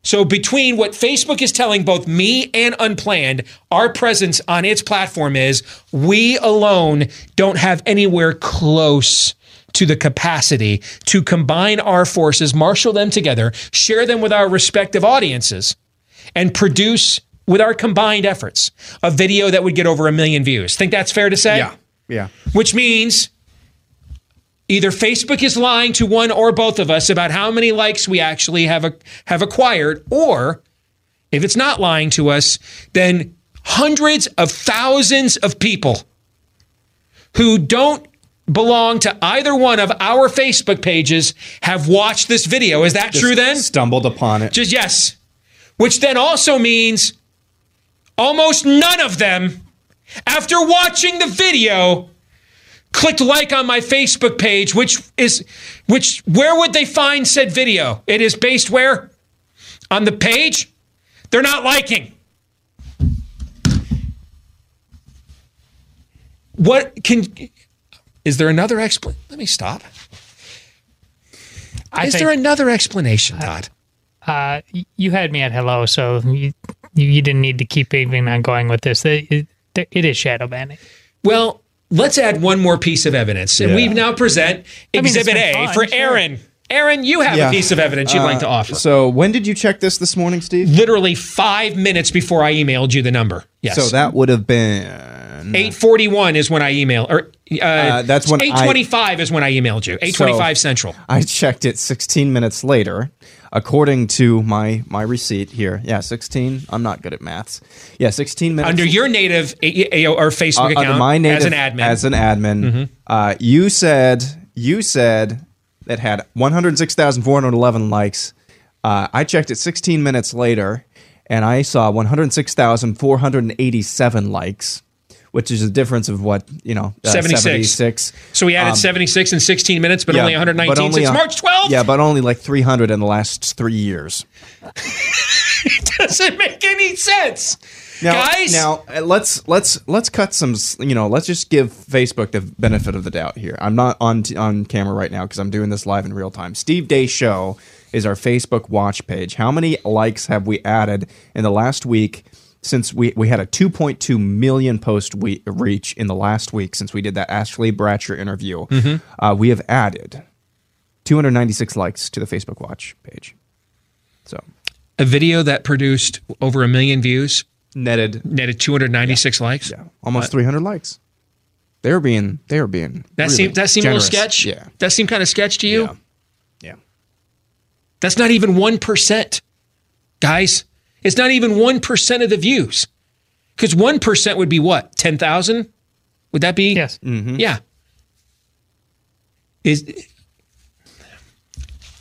S2: So between what Facebook is telling both me and Unplanned, our presence on its platform is we alone don't have anywhere close to the capacity to combine our forces, marshal them together, share them with our respective audiences, and produce with our combined efforts a video that would get over a million views. Think that's fair to say?
S3: Yeah. Yeah.
S2: which means either Facebook is lying to one or both of us about how many likes we actually have a, have acquired, or if it's not lying to us, then hundreds of thousands of people who don't belong to either one of our Facebook pages have watched this video. Is that true then?
S3: Stumbled upon it.
S2: Just yes. Which then also means almost none of them, after watching the video, clicked like on my Facebook page, which is which where would they find said video? It is based where? On the page? They're not liking. What can is there another explanation? Let me stop.
S7: I
S2: is there another explanation, Todd?
S7: Uh, you had me at hello, so you, you you didn't need to keep even on going with this. It, it, it is shadow banning.
S2: Well, let's add one more piece of evidence. And
S3: Yeah.
S2: we now present
S7: mean, it's
S2: Exhibit A
S7: fun,
S2: for
S7: sure.
S2: Aaron. Aaron, you have
S3: Yeah.
S2: a piece of evidence you'd like to uh, offer.
S3: So when did you check this this morning, Steve?
S2: Literally five minutes before I emailed you the number. Yes.
S3: So that would have been
S2: 841 is when I emailed, or uh,
S3: that's when
S2: 825 is when I emailed you. 825 Central.
S3: I checked it 16 minutes later, according to my my receipt here. Yeah, 16. I'm not good at maths. Yeah, 16 minutes
S2: Under your native A- A- or Facebook
S3: uh,
S2: account
S3: my native,
S2: as an admin. Mm-hmm.
S3: As an admin, uh, you said you said it had 106,411 likes. Uh, I checked it 16 minutes later, and I saw 106,487 likes, which is a difference of what you know, uh,
S2: 76.
S3: 76.
S2: so we added 76 in 16 minutes, but
S3: Um, Yeah,
S2: only 119
S3: but only
S2: since March 12th.
S3: Yeah, but only like 300 in the last three years. [laughs]
S2: it doesn't make any sense.
S3: Now,
S2: Guys,
S3: now uh, let's let's let's cut some. You know, let's just give Facebook the benefit of the doubt here. I'm not on t- on camera right now because I'm doing this live in real time. Steve Day Show is our Facebook watch page. How many likes have we added in the last week? Since we, we had a 2.2 million post we, reach in the last week since we did that Ashley Bratcher interview, uh, we have added 296 likes to the Facebook Watch page. So
S2: a video that produced over a million views
S3: netted,
S2: netted 296 likes.
S3: yeah, almost 300 likes. They're being they're being
S2: That
S3: really
S2: seemed that seemed a little sketch.
S3: Yeah,
S2: That seemed kind of sketch to you.
S3: yeah, yeah.
S2: That's not even 1%. Guys, it's not even 1% of the views. Cuz 1% would be what? 10,000? Would that be?
S7: Yes. Mm-hmm.
S2: Yeah. Is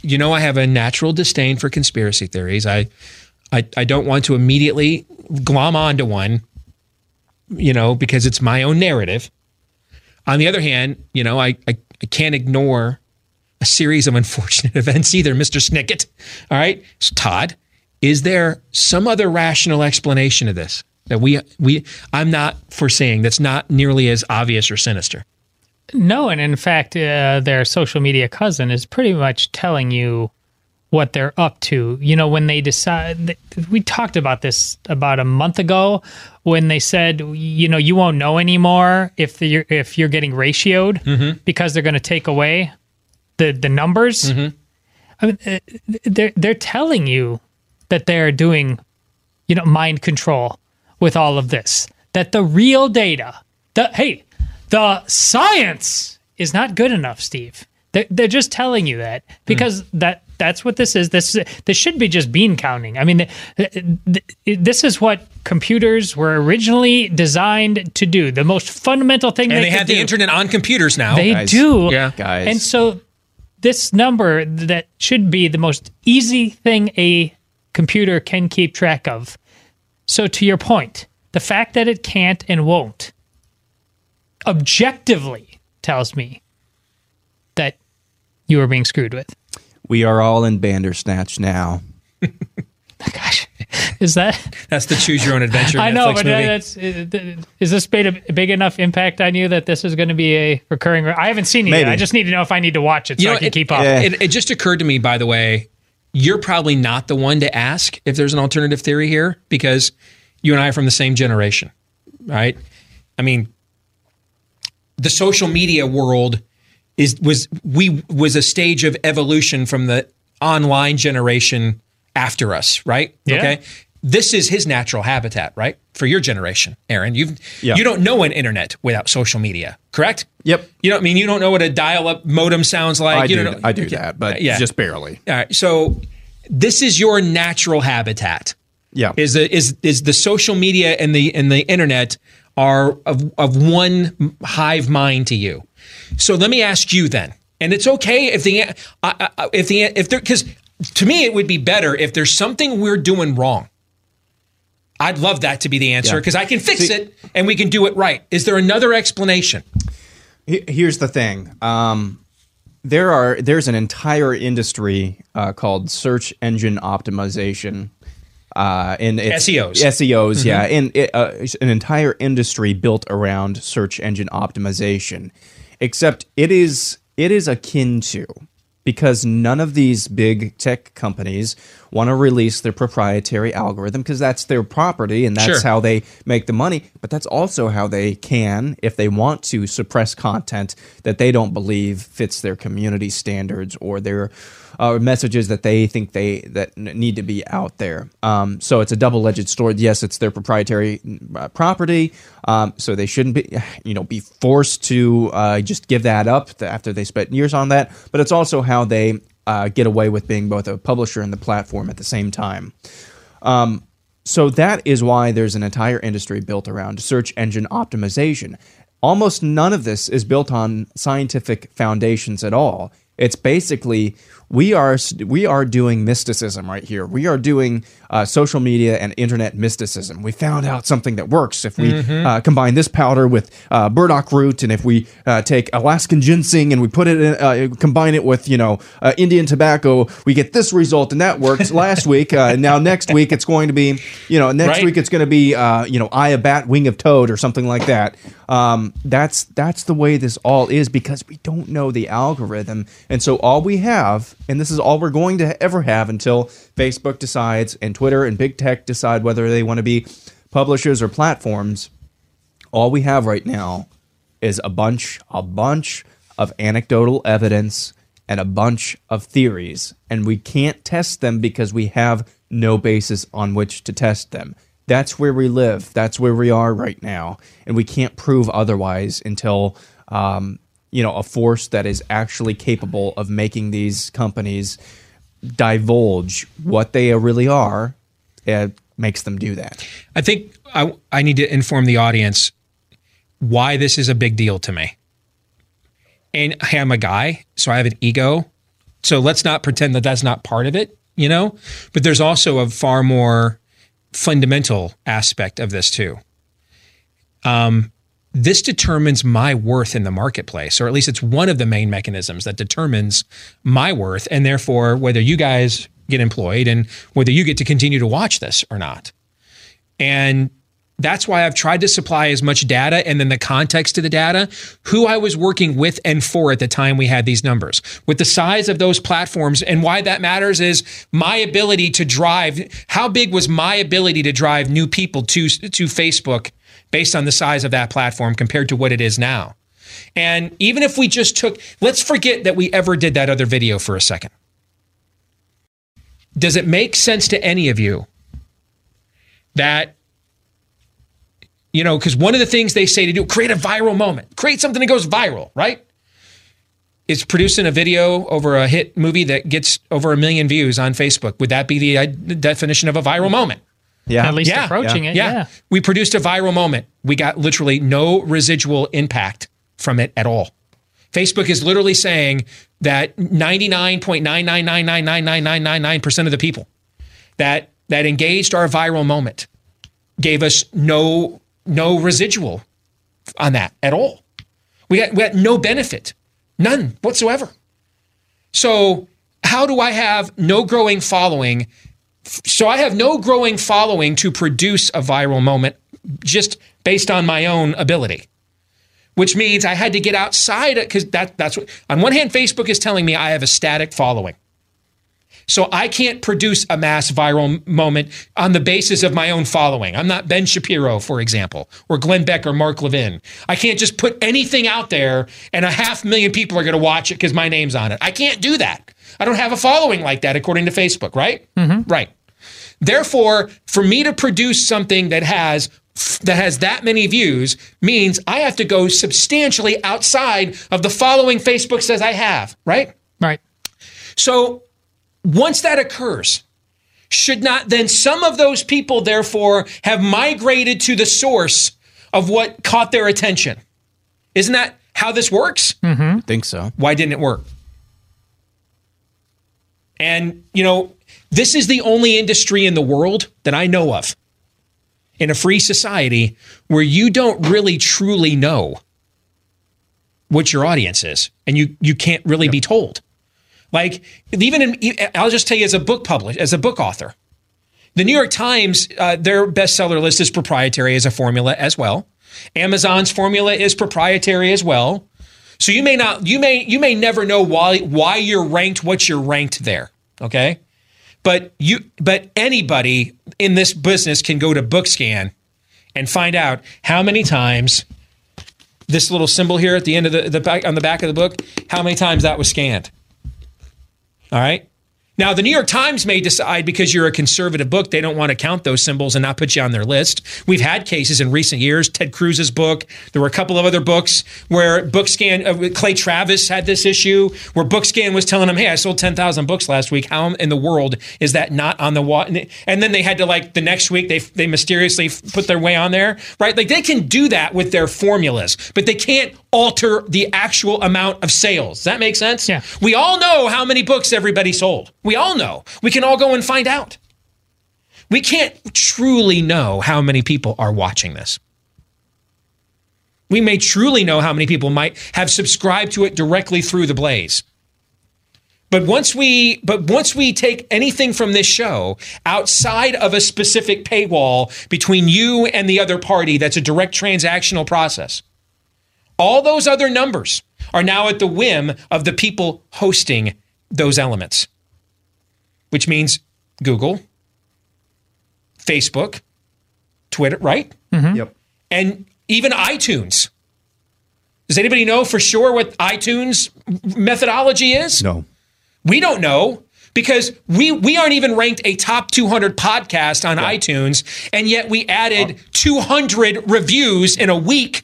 S2: you know I have a natural disdain for conspiracy theories. I I, I don't want to immediately glom onto one, you know, because it's my own narrative. On the other hand, you know, I, I, I can't ignore a series of unfortunate [laughs] events either, Mr. Snicket. All right. So Todd, is there some other rational explanation of this that we we I'm not foreseeing that's not nearly as obvious or sinister?
S7: No, and in fact, uh, their social media cousin is pretty much telling you what they're up to. You know, when they decide, we talked about this about a month ago when they said, you know, you won't know anymore if you're if you're getting ratioed because they're going to take away the the numbers. I mean, uh, they're they're telling you that they're doing, you know, mind control with all of this. That the real data, the hey, the science is not good enough, Steve. They're, they're just telling you that because that that's what this is. This this should be just bean counting. I mean, th- th- this is what computers were originally designed to do. The most fundamental thing
S2: And
S7: they,
S2: they
S7: could
S2: have the
S7: do.
S2: internet on computers now.
S7: They
S3: Guys.
S7: do.
S2: Yeah.
S3: Guys.
S7: And so this number that should be the most easy thing a computer can keep track of. So to your point, the fact that it can't and won't objectively tells me that you are being screwed with.
S3: We are all in Bandersnatch now. [laughs]
S7: Gosh, is that?
S2: That's the choose your own adventure [laughs]
S7: I
S2: Netflix
S7: know, but uh,
S2: movie.
S7: that's uh, is this made a big enough impact on you that this is going to be a recurring? I haven't seen it yet. I just need to know if I need to watch it so
S2: You know,
S7: I can
S2: it-
S7: keep up.
S3: Yeah.
S2: It, it just occurred to me, by the way, you're probably not the one to ask if there's an alternative theory here because you and I are from the same generation, right? I mean, the social media world is was we was a stage of evolution from the online generation after us, right?
S7: Yeah.
S2: Okay. This is his natural habitat, right? For your generation, Aaron. You've
S3: Yeah.
S2: you don't know an internet without social media, correct?
S3: Yep.
S2: You know, I mean, you don't know what a dial-up modem sounds like.
S3: I
S2: you
S3: do.
S2: don't know,
S3: I do
S2: okay.
S3: that, but
S2: Yeah.
S3: just barely.
S2: All right. So this is your natural habitat.
S3: Yeah.
S2: Is the is is the social media and the and the internet are of of one hive mind to you. So let me ask you then, and it's okay if the if the if there because to me it would be better if there's something we're doing wrong. I'd love that to be the answer
S3: Yeah.
S2: because I can fix it and we can do it right. Is there another explanation?
S3: Here's the thing. Um, there are there's an entire industry uh, called search engine optimization. Uh, and it's,
S2: SEOs.
S3: SEOs, yeah, and it, uh, an entire industry built around search engine optimization. Except it is it is akin to because none of these big tech companies want to release their proprietary algorithm because that's their property and that's
S2: Sure.
S3: how they make the money. But that's also how they can, if they want to, suppress content that they don't believe fits their community standards or their uh, messages that they think they that need to be out there. Um, so it's a double-edged sword. Yes, it's their proprietary uh, property, um, so they shouldn't be, [sighs] you know, be forced to uh, just give that up after they spent years on that. But it's also how they uh, get away with being both a publisher and the platform at the same time. Um, so that is why there's an entire industry built around search engine optimization. Almost none of this is built on scientific foundations at all. It's basically we are we are doing mysticism right here. We are doing uh, social media and internet mysticism. We found out something that works if we
S2: Mm-hmm.
S3: uh, combine this powder with uh, burdock root, and if we uh, take Alaskan ginseng and we put it in, uh, combine it with you know uh, Indian tobacco, we get this result, and that worked [laughs] last week. Uh, and now next week it's going to be you know next
S2: Right.
S3: week it's going to be uh, you know eye of bat, wing of toad, or something like that. Um, that's that's the way this all is because we don't know the algorithm, and so all we have, and this is all we're going to ever have until Facebook decides and Twitter and big tech decide whether they want to be publishers or platforms. All we have right now is a bunch, a bunch of anecdotal evidence and a bunch of theories, and we can't test them because we have no basis on which to test them. That's where we live. That's where we are right now, and we can't prove otherwise until um, you know a force that is actually capable of making these companies divulge what they really are. It makes them do that.
S2: I think I, I need to inform the audience why this is a big deal to me. And hey, I'm a guy, so I have an ego. So let's not pretend that that's not part of it, you know? But there's also a far more fundamental aspect of this, too. Um, this determines my worth in the marketplace, or at least it's one of the main mechanisms that determines my worth, and therefore whether you guys get employed and whether you get to continue to watch this or not. And that's why I've tried to supply as much data and then the context to the data, who I was working with and for at the time we had these numbers. With the size of those platforms and why that matters is my ability to drive how big was my ability to drive new people to to Facebook based on the size of that platform compared to what it is now. And even if we just took let's forget that we ever did that other video for a second. Does it make sense to any of you that you know, because one of the things they say to do, create a viral moment, create something that goes viral, right? It's producing a video over a hit movie that gets over a million views on Facebook. Would that be the uh, definition of a viral moment?
S3: Yeah.
S7: At least approaching it. Yeah.
S2: We produced a viral moment. We got literally no residual impact from it at all. Facebook is literally saying that 99.999999999% of the people that that engaged our viral moment gave us no no residual on that at all. We got, we got no benefit, none whatsoever. So, how do I have no growing following? So, I have no growing following to produce a viral moment just based on my own ability, which means I had to get outside because that, that's what, on one hand, Facebook is telling me I have a static following. So I can't produce a mass viral moment on the basis of my own following. I'm not Ben Shapiro, for example, or Glenn Beck or Mark Levin. I can't just put anything out there and a half million people are going to watch it because my name's on it. I can't do that. I don't have a following like that according to Facebook, right? Mm-hmm. Right. Therefore, for me to produce something that has that has that many views means I have to go substantially outside of the following Facebook says I have, right?
S7: Right.
S2: So once that occurs, should not then some of those people therefore have migrated to the source of what caught their attention? Isn't that how this works? Mm-hmm.
S3: i think so.
S2: Why didn't it work? And, you know, this is the only industry in the world that I know of in a free society where you don't really truly know what your audience is and you you can't really be told. Like even in I'll just tell you as a book publisher, as a book author, the New York Times, uh, their bestseller list is proprietary as a formula as well. Amazon's formula is proprietary as well. So you may not, you may, you may never know why why you're ranked what you're ranked there. Okay, but you, but anybody in this business can go to BookScan and find out how many times this little symbol here at the end of the, the back on the back of the book, how many times that was scanned. All right. Now, the New York Times may decide because you're a conservative book, they don't want to count those symbols and not put you on their list. We've had cases in recent years. Ted Cruz's book. There were a couple of other books where BookScan, uh, Clay Travis had this issue where BookScan was telling him, "Hey, I sold ten thousand books last week. How in the world is that not on the wall?" And then they had to like the next week they they mysteriously put their way on there, right? Like they can do that with their formulas, but they can't alter the actual amount of sales. Does that make sense?
S7: Yeah.
S2: We all know how many books everybody sold. We all know. We can all go and find out. We can't truly know how many people are watching this. We may truly know how many people might have subscribed to it directly through the blaze. But once we but once we take anything from this show outside of a specific paywall between you and the other party that's a direct transactional process, all those other numbers are now at the whim of the people hosting those elements, which means Google, Facebook, Twitter, right? Mm-hmm.
S3: Yep.
S2: And even iTunes. Does anybody know for sure what iTunes methodology is?
S3: No.
S2: We don't know because we we aren't even ranked a top 200 podcast on iTunes, and yet we added 200 reviews in a week,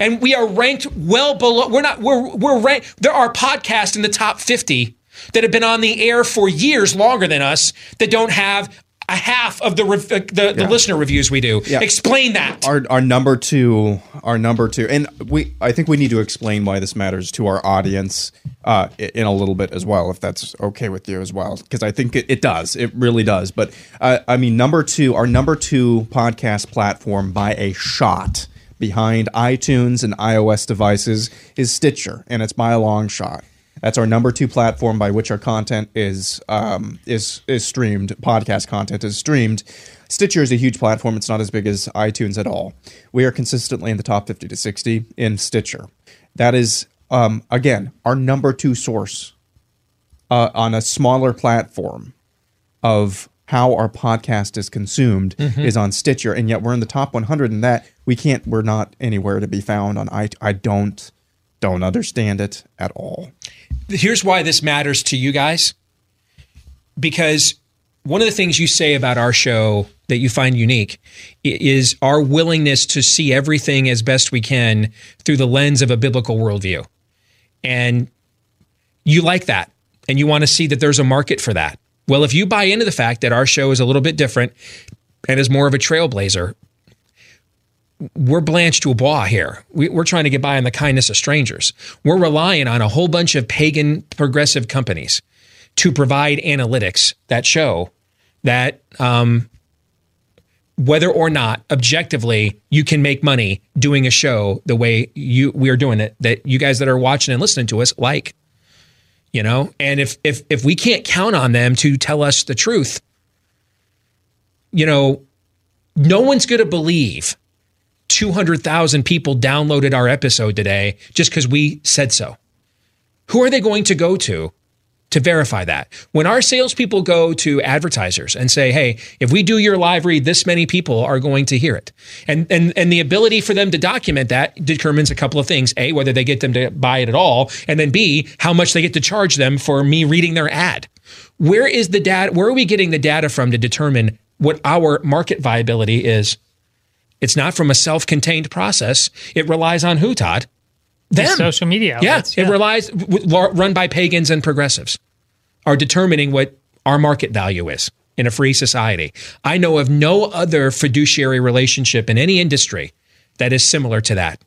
S2: and we are ranked well below. We're not. We're we're ranked. There are podcasts in the top 50 that have been on the air for years longer than us that don't have a half of the rev- uh, the, the listener reviews we do.
S3: Yeah.
S2: Explain that.
S3: Our, our number two, our number two, and we. I think we need to explain why this matters to our audience uh, in a little bit as well, if that's okay with you as well, because I think it, it does, it really does. But uh, I mean, number two, our number two podcast platform by a shot behind iTunes and iOS devices is Stitcher, and it's by a long shot. That's our number two platform by which our content is um, is is streamed. Podcast content is streamed. Stitcher is a huge platform. It's not as big as iTunes at all. We are consistently in the top fifty to sixty in Stitcher. That is um, again our number two source uh, on a smaller platform of how our podcast is consumed is on Stitcher, and yet we're in the top 100 in that. We can't. We're not anywhere to be found on i. I don't don't understand it at all.
S2: here's why this matters to you guys. Because one of the things you say about our show that you find unique is our willingness to see everything as best we can through the lens of a biblical worldview. And you like that and you want to see that there's a market for that. Well if you buy into the fact that our show is a little bit different and is more of a trailblazer we're blanched Blanche Dubois here. We, we're trying to get by on the kindness of strangers. We're relying on a whole bunch of pagan progressive companies to provide analytics that show that um, whether or not objectively you can make money doing a show the way you we are doing it, that you guys that are watching and listening to us like. You know, and if if if we can't count on them to tell us the truth, you know, no one's going to believe 200,000 people downloaded our episode today just because we said so. Who are they going to go to to verify that? When our salespeople go to advertisers and say, hey, if we do your live read, this many people are going to hear it. And, and, and the ability for them to document that determines a couple of things. A, whether they get them to buy it at all. And then B, how much they get to charge them for me reading their ad. Where is the data? Where are we getting the data from to determine what our market viability is? It's not from a self-contained process. It relies on who, Todd? Them.
S7: social media Outlets,
S2: Yeah,
S7: outlets,
S2: it relies w- w- run by pagans and progressives are determining what our market value is in a free society. I know of no other fiduciary relationship in any industry that is similar to that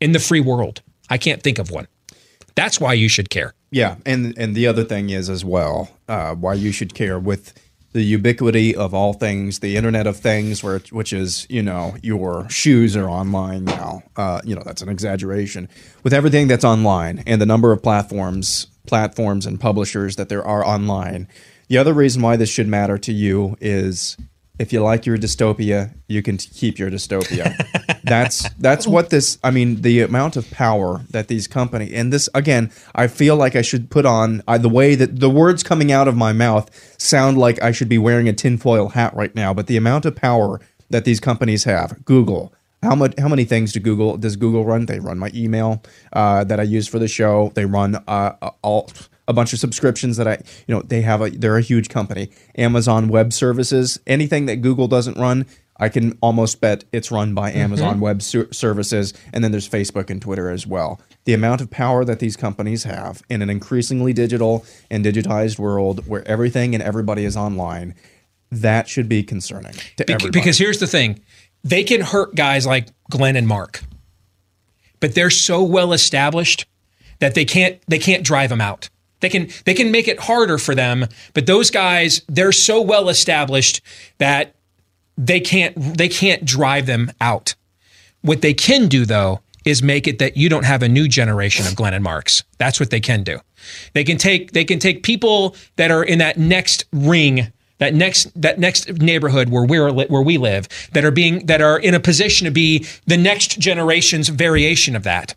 S2: in the free world. I can't think of one. That's why you should care.
S3: Yeah, and and the other thing is as well uh, why you should care with the ubiquity of all things, the Internet of Things, where which is you know your shoes are online now. Uh, you know that's an exaggeration. With everything that's online and the number of platforms, platforms and publishers that there are online. The other reason why this should matter to you is if you like your dystopia, you can keep your dystopia. [laughs] that's that's what this. I mean, the amount of power that these company and this again. I feel like I should put on uh, the way that the words coming out of my mouth sound like I should be wearing a tinfoil hat right now. But the amount of power that these companies have, Google, How much? How many things do Google does Google run? They run my email uh, that I use for the show. They run uh, all a bunch of subscriptions that I, you know, they have a they're a huge company. Amazon Web Services, anything that Google doesn't run, I can almost bet it's run by mm-hmm. Amazon Web Ser- Services, and then there's Facebook and Twitter as well. The amount of power that these companies have in an increasingly digital and digitized world where everything and everybody is online, that should be concerning to
S2: Bec-
S3: everybody.
S2: because here's the thing they can hurt guys like Glenn and Mark, but they're so well established that they can't they can't drive them out. They can they can make it harder for them, but those guys they're so well established that they can't they can't drive them out. What they can do though is make it that you don't have a new generation of Glenn and Marks. That's what they can do. They can take they can take people that are in that next ring, that next that next neighborhood where we're where we live, that are being that are in a position to be the next generation's variation of that.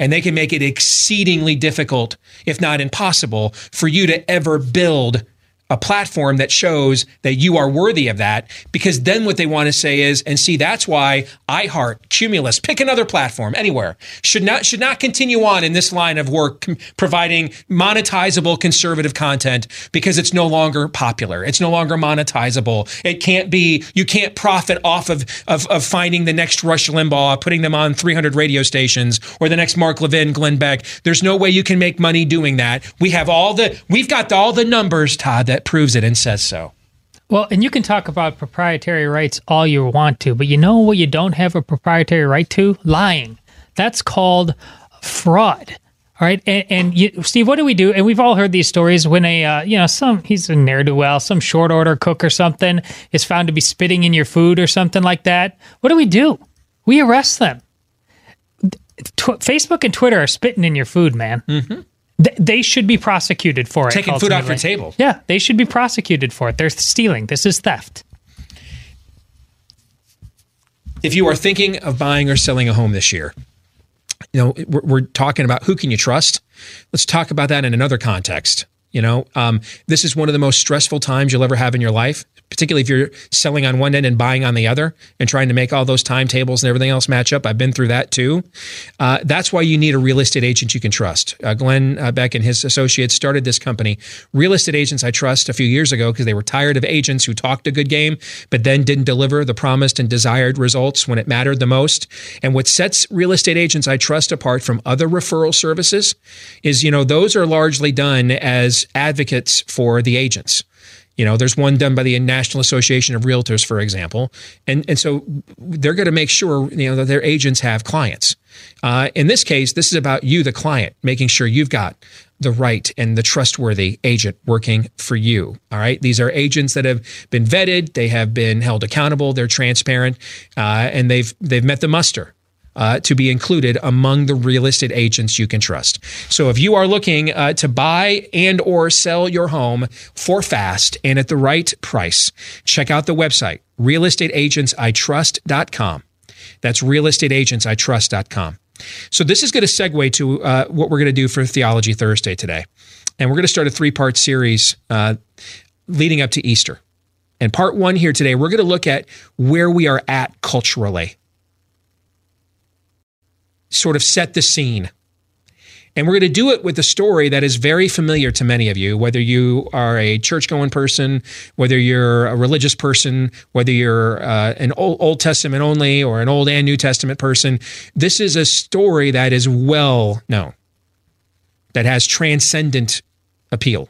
S2: And they can make it exceedingly difficult, if not impossible, for you to ever build a platform that shows that you are worthy of that. Because then what they want to say is, and see, that's why iHeart, Cumulus, pick another platform anywhere should not should not continue on in this line of work, com- providing monetizable conservative content because it's no longer popular. It's no longer monetizable. It can't be. You can't profit off of of, of finding the next Rush Limbaugh, putting them on 300 radio stations, or the next Mark Levin, Glenn Beck. There's no way you can make money doing that. We have all the we've got all the numbers, Todd, that proves it and says so.
S7: Well, and you can talk about proprietary rights all you want to, but you know what you don't have a proprietary right to? Lying. That's called fraud. All right, and, and you, Steve, what do we do? And we've all heard these stories when a uh, you know some he's a ne'er do well, some short order cook or something is found to be spitting in your food or something like that. What do we do? We arrest them. Tw- Facebook and Twitter are spitting in your food, man. Mm-hmm. Th- they should be prosecuted for it.
S2: Taking food off your table.
S7: Yeah, they should be prosecuted for it. They're stealing. This is theft.
S2: if you are thinking of buying or selling a home this year, you know, we're, we're talking about who can you trust. Let's talk about that in another context. You know, um, this is one of the most stressful times you'll ever have in your life, particularly if you're selling on one end and buying on the other and trying to make all those timetables and everything else match up. I've been through that too. Uh, that's why you need a real estate agent you can trust. Uh, Glenn uh, Beck and his associates started this company, Real Estate Agents I Trust, a few years ago because they were tired of agents who talked a good game but then didn't deliver the promised and desired results when it mattered the most. And what sets Real Estate Agents I Trust apart from other referral services is, you know, those are largely done as advocates for the agents. You know, there's one done by the National Association of Realtors, for example, and and so they're going to make sure you know that their agents have clients. Uh, in this case, this is about you, the client, making sure you've got the right and the trustworthy agent working for you. All right, these are agents that have been vetted, they have been held accountable, they're transparent, uh, and they've they've met the muster uh, to be included among the real estate agents you can trust. So if you are looking uh, to buy and or sell your home for fast and at the right price, check out the website realestateagentsitrust.com. That's realestateagentsitrust.com. So this is going to segue to uh, what we're going to do for Theology Thursday today. And we're going to start a three-part series uh, leading up to Easter. And part one here today, we're going to look at where we are at culturally sort of set the scene. And we're going to do it with a story that is very familiar to many of you, whether you are a church going person, whether you're a religious person, whether you're uh, an Old, Old Testament only or an Old and New Testament person. This is a story that is well known, that has transcendent appeal.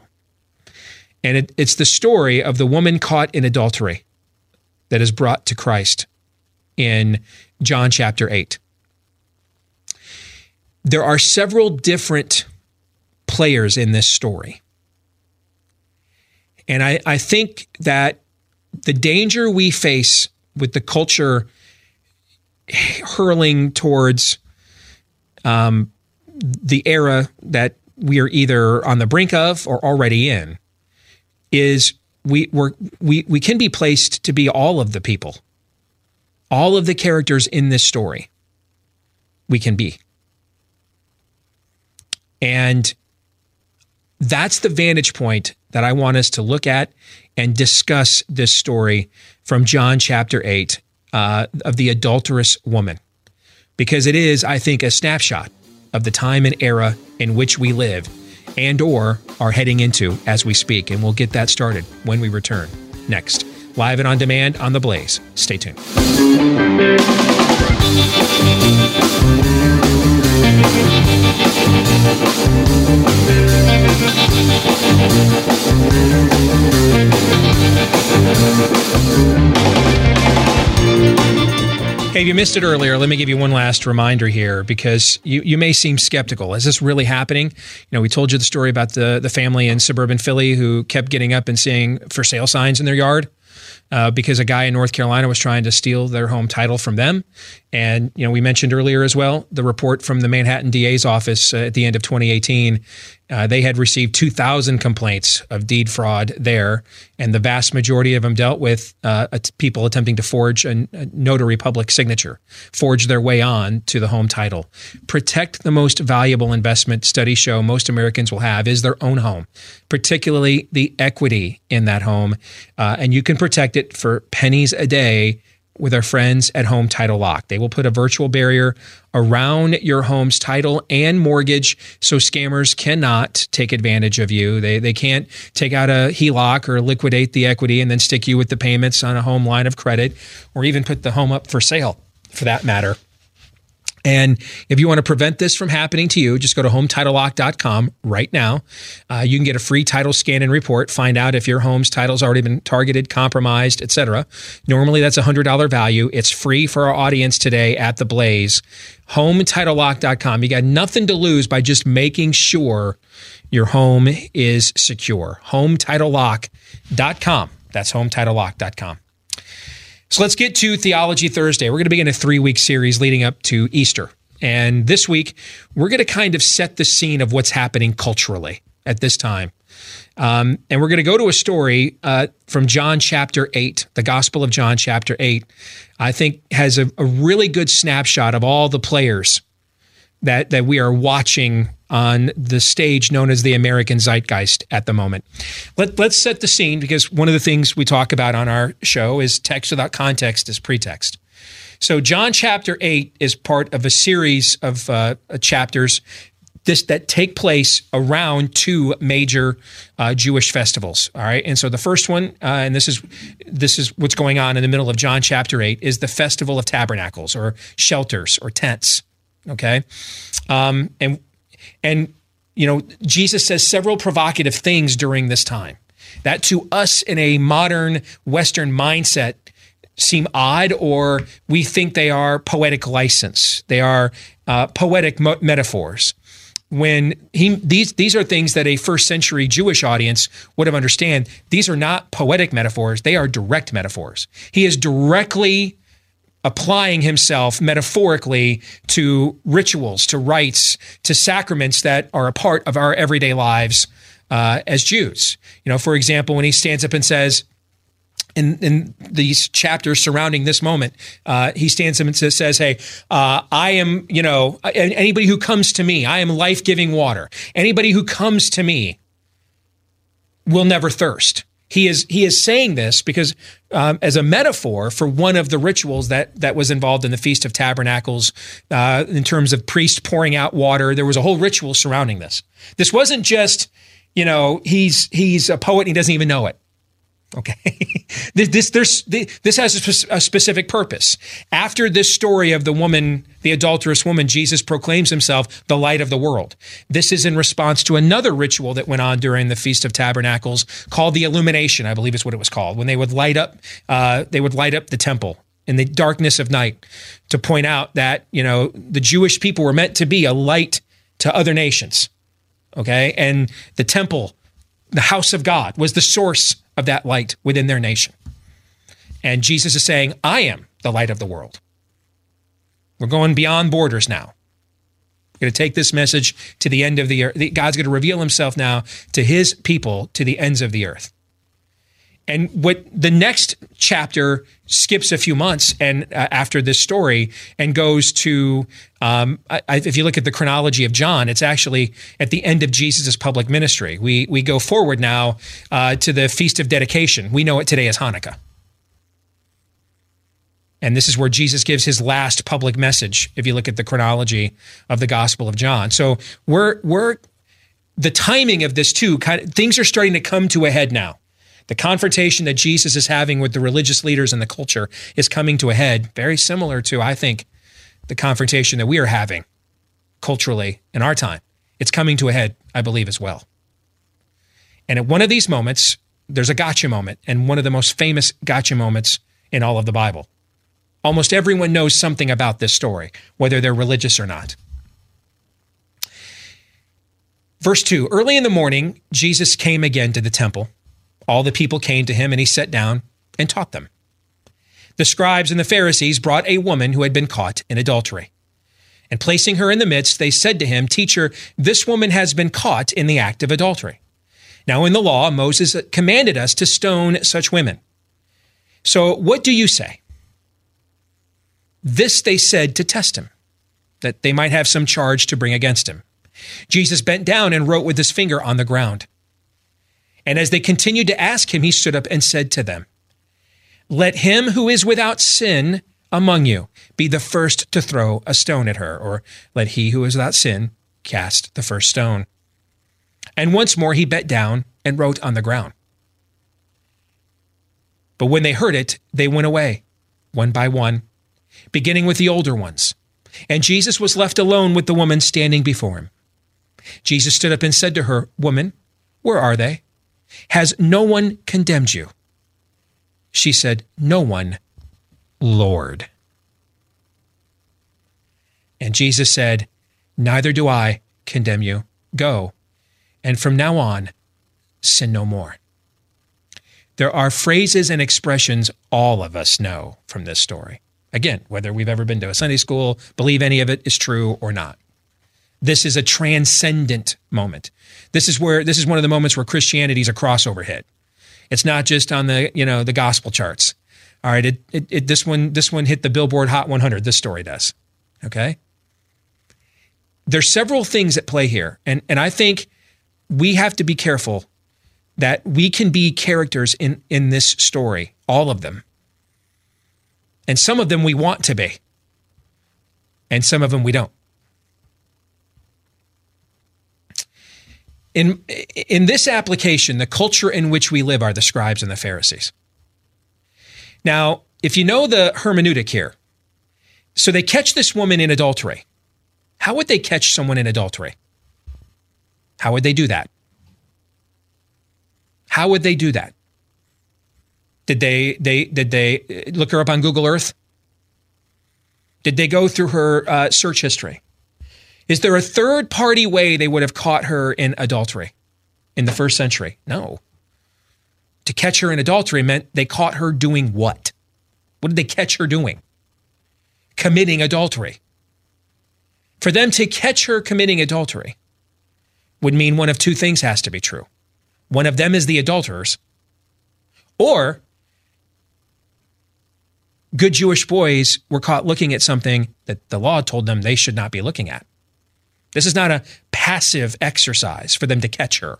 S2: And it, it's the story of the woman caught in adultery that is brought to Christ in John chapter 8 there are several different players in this story. And I, I think that the danger we face with the culture hurling towards um, the era that we are either on the brink of or already in is we we're, we we can be placed to be all of the people, all of the characters in this story. We can be. And that's the vantage point that I want us to look at and discuss this story from John chapter 8 uh, of the adulterous woman, because it is, I think, a snapshot of the time and era in which we live and or are heading into as we speak. And we'll get that started when we return next. Live and on demand on The Blaze. Stay tuned. Hey, if you missed it earlier, let me give you one last reminder here because you, you may seem skeptical. Is this really happening? You know, we told you the story about the, the family in suburban Philly who kept getting up and seeing for sale signs in their yard uh, because a guy in North Carolina was trying to steal their home title from them. And, you know, we mentioned earlier as well the report from the Manhattan DA's office uh, at the end of 2018. Uh, they had received 2,000 complaints of deed fraud there, and the vast majority of them dealt with uh, people attempting to forge a, a notary public signature, forge their way on to the home title. Protect the most valuable investment studies show most Americans will have is their own home, particularly the equity in that home. Uh, and you can protect it for pennies a day with our friends at Home Title Lock. They will put a virtual barrier around your home's title and mortgage so scammers cannot take advantage of you. They, they can't take out a HELOC or liquidate the equity and then stick you with the payments on a home line of credit or even put the home up for sale for that matter. And if you want to prevent this from happening to you, just go to hometitlelock.com right now. Uh, you can get a free title scan and report, find out if your home's title's already been targeted, compromised, etc. Normally that's a $100 value. It's free for our audience today at The Blaze. Hometitlelock.com. You got nothing to lose by just making sure your home is secure. Hometitlelock.com. That's hometitlelock.com. So let's get to Theology Thursday. We're going to begin a three week series leading up to Easter. And this week, we're going to kind of set the scene of what's happening culturally at this time. Um, and we're going to go to a story uh, from John chapter 8, the Gospel of John chapter 8. I think has a, a really good snapshot of all the players that, that we are watching on the stage known as the American zeitgeist at the moment. Let, let's set the scene because one of the things we talk about on our show is text without context is pretext. So, John chapter 8 is part of a series of uh, chapters this, that take place around two major uh, Jewish festivals. All right, and so the first one, uh, and this is this is what's going on in the middle of John chapter eight, is the festival of tabernacles or shelters or tents. Okay, um, and and, you know, Jesus says several provocative things during this time that to us in a modern Western mindset seem odd or we think they are poetic license. They are uh, poetic mo- metaphors. When he these these are things that a first century Jewish audience would have understand. These are not poetic metaphors; they are direct metaphors. He is directly applying himself metaphorically to rituals, to rites, to sacraments that are a part of our everyday lives uh, as Jews. You know, for example, when he stands up and says, in, in these chapters surrounding this moment, uh, he stands up and says, Hey, uh, I am, you know, anybody who comes to me, I am life giving water. Anybody who comes to me will never thirst. He is he is saying this because um, as a metaphor for one of the rituals that that was involved in the Feast of Tabernacles, uh, in terms of priest pouring out water. There was a whole ritual surrounding this. This wasn't just you know he's he's a poet and he doesn't even know it. Okay, [laughs] this this this has a, specific purpose. After this story of the woman, the adulterous woman, Jesus proclaims himself the light of the world. This is in response to another ritual that went on during the Feast of Tabernacles called the Illumination. I believe is what it was called when they would light up uh, they would light up the temple in the darkness of night to point out that you know the Jewish people were meant to be a light to other nations. Okay, and the temple, the house of God, was the source of that light within their nation. And Jesus is saying, I am the light of the world. We're going beyond borders now. We're going to take this message to the end of the earth. God's going to reveal himself now to his people to the ends of the earth. And what the next chapter skips a few months and uh, after this story and goes to, um, I, if you look at the chronology of John, it's actually at the end of Jesus' public ministry. We we go forward now uh, to the feast of dedication. We know it today as Hanukkah. And this is where Jesus gives his last public message, if you look at the chronology of the Gospel of John. So we're, we're, the timing of this too, kind of, things are starting to come to a head now. The confrontation that Jesus is having with the religious leaders and the culture is coming to a head, very similar to, I think, the confrontation that we are having culturally in our time. It's coming to a head, I believe, as well. And at one of these moments, there's a gotcha moment, and one of the most famous gotcha moments in all of the Bible. Almost everyone knows something about this story, whether they're religious or not. Verse 2 Early in the morning, Jesus came again to the temple. All the people came to him, and he sat down and taught them. The scribes and the Pharisees brought a woman who had been caught in adultery. And placing her in the midst, they said to him, Teacher, this woman has been caught in the act of adultery. Now, in the law, Moses commanded us to stone such women. So, what do you say? This they said to test him, that they might have some charge to bring against him. Jesus bent down and wrote with his finger on the ground. And as they continued to ask him, he stood up and said to them, Let him who is without sin among you be the first to throw a stone at her, or let he who is without sin cast the first stone. And once more he bent down and wrote on the ground. But when they heard it, they went away, one by one, beginning with the older ones. And Jesus was left alone with the woman standing before him. Jesus stood up and said to her, Woman, where are they? Has no one condemned you? She said, No one, Lord. And Jesus said, Neither do I condemn you. Go, and from now on, sin no more. There are phrases and expressions all of us know from this story. Again, whether we've ever been to a Sunday school, believe any of it is true or not. This is a transcendent moment. This is where this is one of the moments where Christianity is a crossover hit. It's not just on the you know the gospel charts. All right, it, it, it, this one this one hit the Billboard Hot 100. This story does. Okay. There's several things at play here, and and I think we have to be careful that we can be characters in in this story, all of them, and some of them we want to be, and some of them we don't. In, in this application, the culture in which we live are the scribes and the Pharisees. Now, if you know the hermeneutic here, so they catch this woman in adultery. How would they catch someone in adultery? How would they do that? How would they do that? Did they they did they look her up on Google Earth? Did they go through her uh, search history? Is there a third party way they would have caught her in adultery in the first century? No. To catch her in adultery meant they caught her doing what? What did they catch her doing? Committing adultery. For them to catch her committing adultery would mean one of two things has to be true. One of them is the adulterers, or good Jewish boys were caught looking at something that the law told them they should not be looking at. This is not a passive exercise for them to catch her.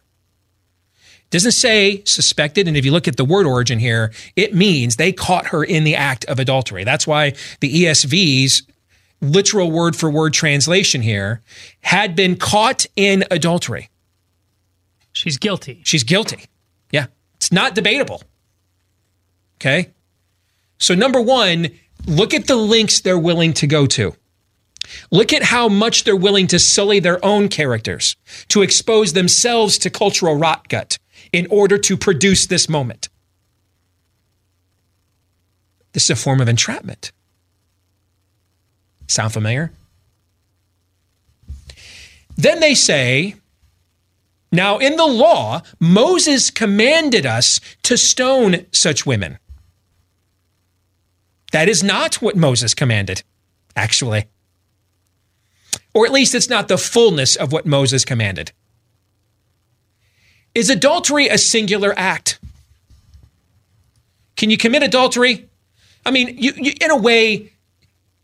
S2: It doesn't say suspected, and if you look at the word origin here, it means they caught her in the act of adultery. That's why the ESV's literal word for word translation here had been caught in adultery.
S7: She's guilty.
S2: She's guilty. Yeah. It's not debatable. Okay. So, number one, look at the links they're willing to go to. Look at how much they're willing to sully their own characters, to expose themselves to cultural rotgut in order to produce this moment. This is a form of entrapment. Sound familiar? Then they say, now in the law, Moses commanded us to stone such women. That is not what Moses commanded, actually. Or at least it's not the fullness of what Moses commanded. Is adultery a singular act? Can you commit adultery? I mean, you, you, in a way,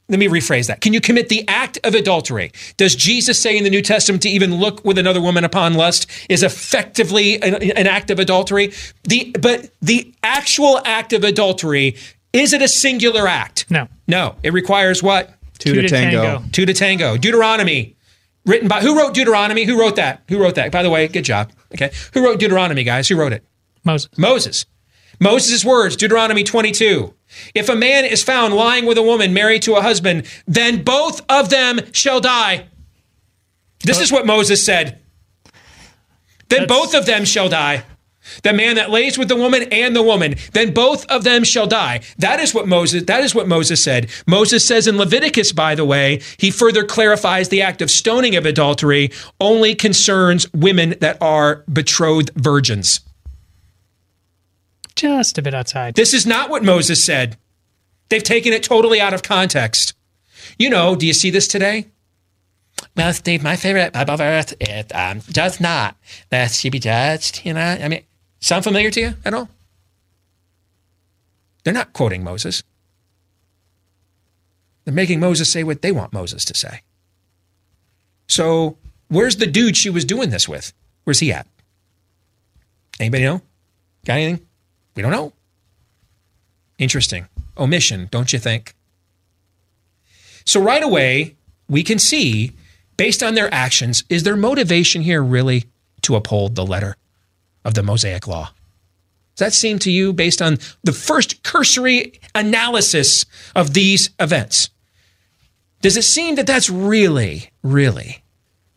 S2: let me rephrase that. Can you commit the act of adultery? Does Jesus say in the New Testament to even look with another woman upon lust is effectively an, an act of adultery? The, but the actual act of adultery Is it a singular act?
S7: No.
S2: No. It requires what?
S3: Two, to, tango.
S2: Two to tango. Deuteronomy. Written by who wrote Deuteronomy? Who wrote that? Who wrote that? By the way, good job. Okay. Who wrote Deuteronomy, guys? Who wrote it?
S7: Moses.
S2: Moses. Moses' words, Deuteronomy 22. If a man is found lying with a woman married to a husband, then both of them shall die. This is oh. what Moses said. Then
S7: That's-
S2: both of them shall die. The man that lays with the woman and the woman, then both of them shall die. That is what Moses that is what Moses said. Moses says in Leviticus by the way, he further clarifies the act of stoning of adultery only concerns women that are betrothed virgins.
S7: Just a bit outside.
S2: This is not what Moses said. They've taken it totally out of context. You know, do you see this today? Well, Steve, my favorite Bible verse is um, does not that she be judged. You know, I mean, sound familiar to you at all? They're not quoting Moses. They're making Moses say what they want Moses to say. So, where's the dude she was doing this with? Where's he at? Anybody know? Got anything? We don't know. Interesting. Omission, don't you think? So, right away, we can see, based on their actions, is their motivation here really to uphold the letter of the Mosaic Law? Does that seem to you, based on the first cursory analysis of these events, does it seem that that's really, really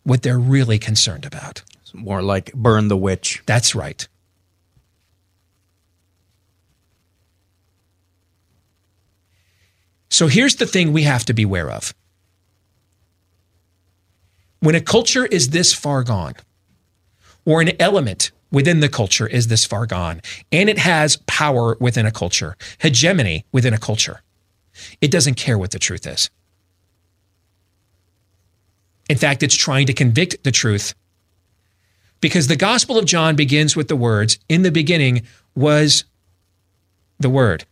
S2: what they're really concerned about?
S3: More like burn the witch.
S2: That's right. So here's the thing we have to beware of. When a culture is this far gone, or an element within the culture is this far gone, and it has power within a culture, hegemony within a culture, it doesn't care what the truth is. In fact, it's trying to convict the truth because the Gospel of John begins with the words, In the beginning was the Word.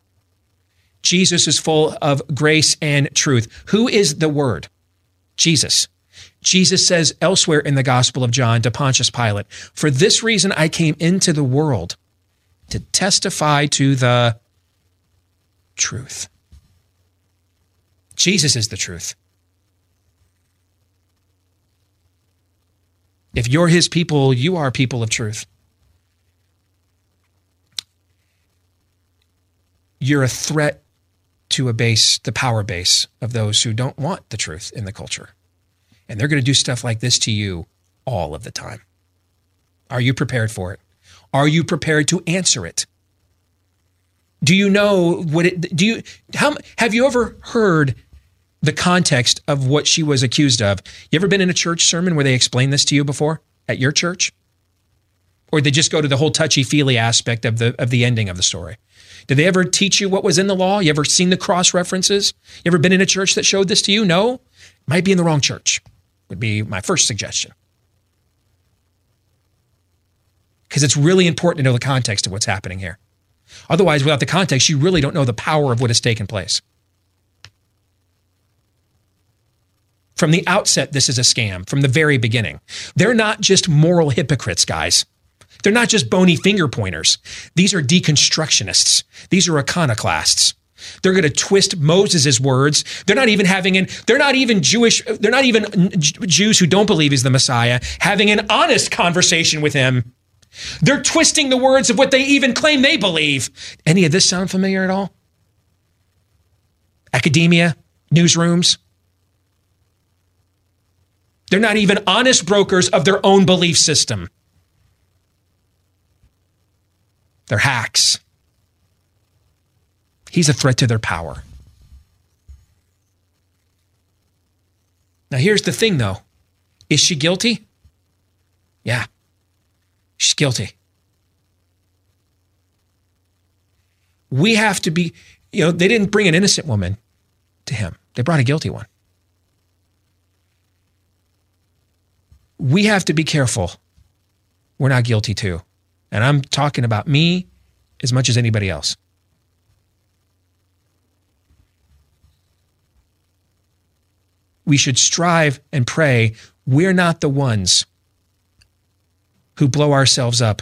S2: Jesus is full of grace and truth. Who is the Word? Jesus. Jesus says elsewhere in the Gospel of John to Pontius Pilate, For this reason I came into the world to testify to the truth. Jesus is the truth. If you're his people, you are people of truth. You're a threat to a base, the power base of those who don't want the truth in the culture. And they're going to do stuff like this to you all of the time. Are you prepared for it? Are you prepared to answer it? Do you know what it do you how have you ever heard the context of what she was accused of? You ever been in a church sermon where they explain this to you before at your church? Or they just go to the whole touchy-feely aspect of the of the ending of the story? Did they ever teach you what was in the law? You ever seen the cross references? You ever been in a church that showed this to you? No? Might be in the wrong church, would be my first suggestion. Because it's really important to know the context of what's happening here. Otherwise, without the context, you really don't know the power of what has taken place. From the outset, this is a scam, from the very beginning. They're not just moral hypocrites, guys. They're not just bony finger pointers. These are deconstructionists. These are iconoclasts. They're going to twist Moses' words. They're not even having an, they're not even Jewish, they're not even Jews who don't believe he's the Messiah, having an honest conversation with him. They're twisting the words of what they even claim they believe. Any of this sound familiar at all? Academia, newsrooms. They're not even honest brokers of their own belief system. They're hacks. He's a threat to their power. Now, here's the thing though is she guilty? Yeah, she's guilty. We have to be, you know, they didn't bring an innocent woman to him, they brought a guilty one. We have to be careful. We're not guilty too. And I'm talking about me as much as anybody else. We should strive and pray we're not the ones who blow ourselves up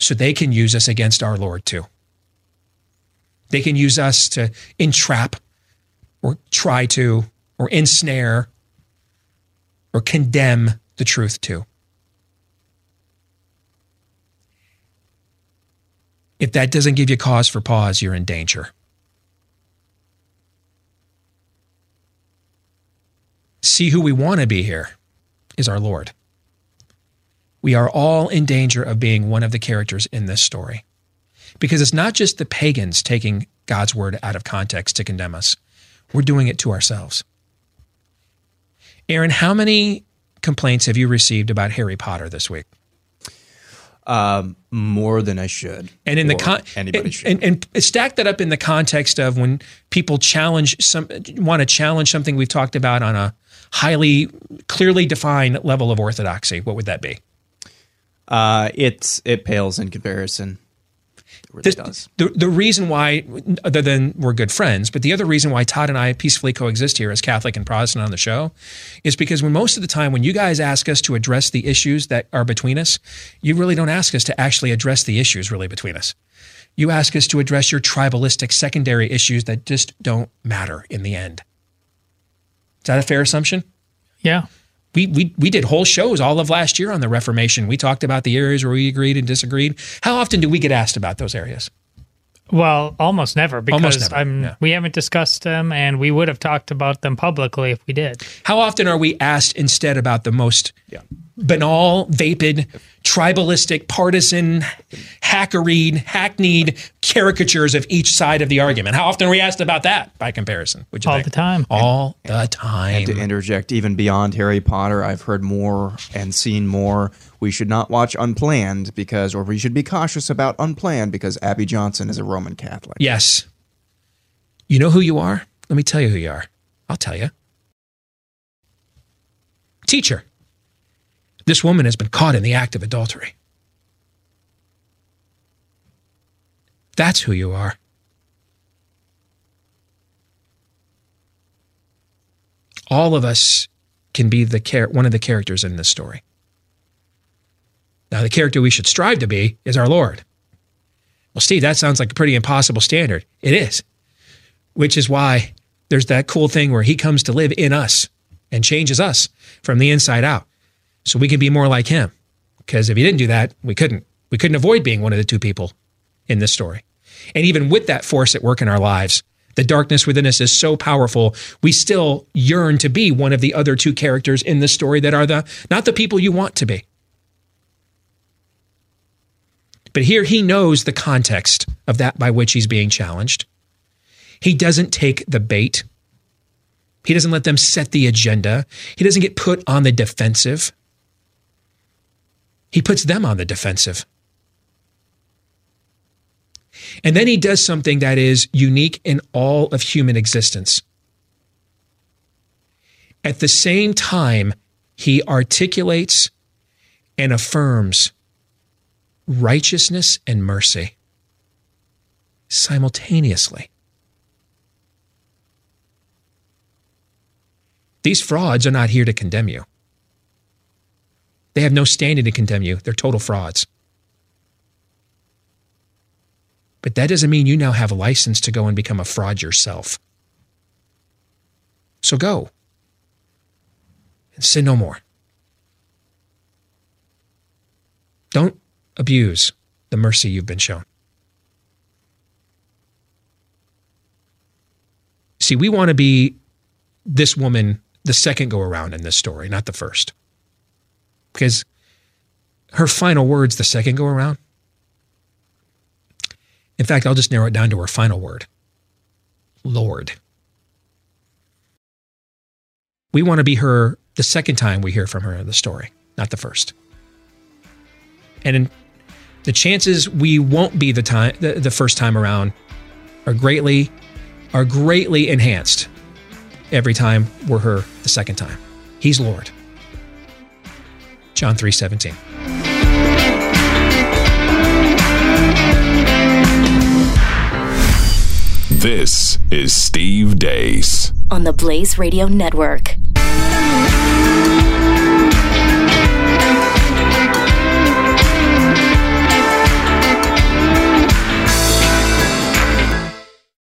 S2: so they can use us against our Lord too. They can use us to entrap or try to or ensnare or condemn the truth too. If that doesn't give you cause for pause, you're in danger. See who we want to be here is our Lord. We are all in danger of being one of the characters in this story. Because it's not just the pagans taking God's word out of context to condemn us, we're doing it to ourselves. Aaron, how many complaints have you received about Harry Potter this week?
S3: Um, more than I should.
S2: And in the con-
S3: anybody
S2: and,
S3: should.
S2: and, and stack that up in the context of when people challenge some want to challenge something we've talked about on a highly clearly defined level of orthodoxy. What would that be?
S3: uh, it's it pales in comparison. It really does.
S2: The, the reason why, other than we're good friends, but the other reason why Todd and I peacefully coexist here as Catholic and Protestant on the show is because when most of the time when you guys ask us to address the issues that are between us, you really don't ask us to actually address the issues really between us. You ask us to address your tribalistic secondary issues that just don't matter in the end. Is that a fair assumption?
S7: Yeah.
S2: We, we, we did whole shows all of last year on the Reformation. We talked about the areas where we agreed and disagreed. How often do we get asked about those areas?
S7: Well, almost never because
S2: Almost never,
S7: I'm
S2: yeah.
S7: we haven't discussed them and we would have talked about them publicly if we did.
S2: How often are we asked instead about the most banal, vapid, tribalistic, partisan, hackeried, hackneyed caricatures of each side of the argument? How often are we asked about that by comparison? Would you
S7: All
S2: think?
S7: the time.
S2: All the time.
S3: to interject, even beyond Harry Potter, I've heard more and seen more. We should not watch Unplanned because, or we should be cautious about Unplanned because Abby Johnson is a Roman Catholic.
S2: Yes. You know who you are? Let me tell you who you are. I'll tell you. Teacher, this woman has been caught in the act of adultery. That's who you are. All of us can be the char- one of the characters in this story. Now, the character we should strive to be is our Lord. Well, Steve, that sounds like a pretty impossible standard. It is, which is why there's that cool thing where he comes to live in us and changes us from the inside out so we can be more like him. Because if he didn't do that, we couldn't. We couldn't avoid being one of the two people in this story. And even with that force at work in our lives, the darkness within us is so powerful, we still yearn to be one of the other two characters in this story that are the not the people you want to be. But here he knows the context of that by which he's being challenged. He doesn't take the bait. He doesn't let them set the agenda. He doesn't get put on the defensive. He puts them on the defensive. And then he does something that is unique in all of human existence. At the same time, he articulates and affirms righteousness and mercy simultaneously. These frauds are not here to condemn you. They have no standing to condemn you. They're total frauds. But that doesn't mean you now have a license to go and become a fraud yourself. So go and sin no more. Don't abuse the mercy you've been shown. See, we want to be this woman the second go around in this story, not the first. Because her final words the second go around. In fact, I'll just narrow it down to her final word Lord. We want to be her the second time we hear from her in the story, not the first. And in, the chances we won't be the time the, the first time around are greatly are greatly enhanced every time we're her the second time. He's Lord. John 3:17.
S1: This is Steve Deace.
S9: on the Blaze Radio Network.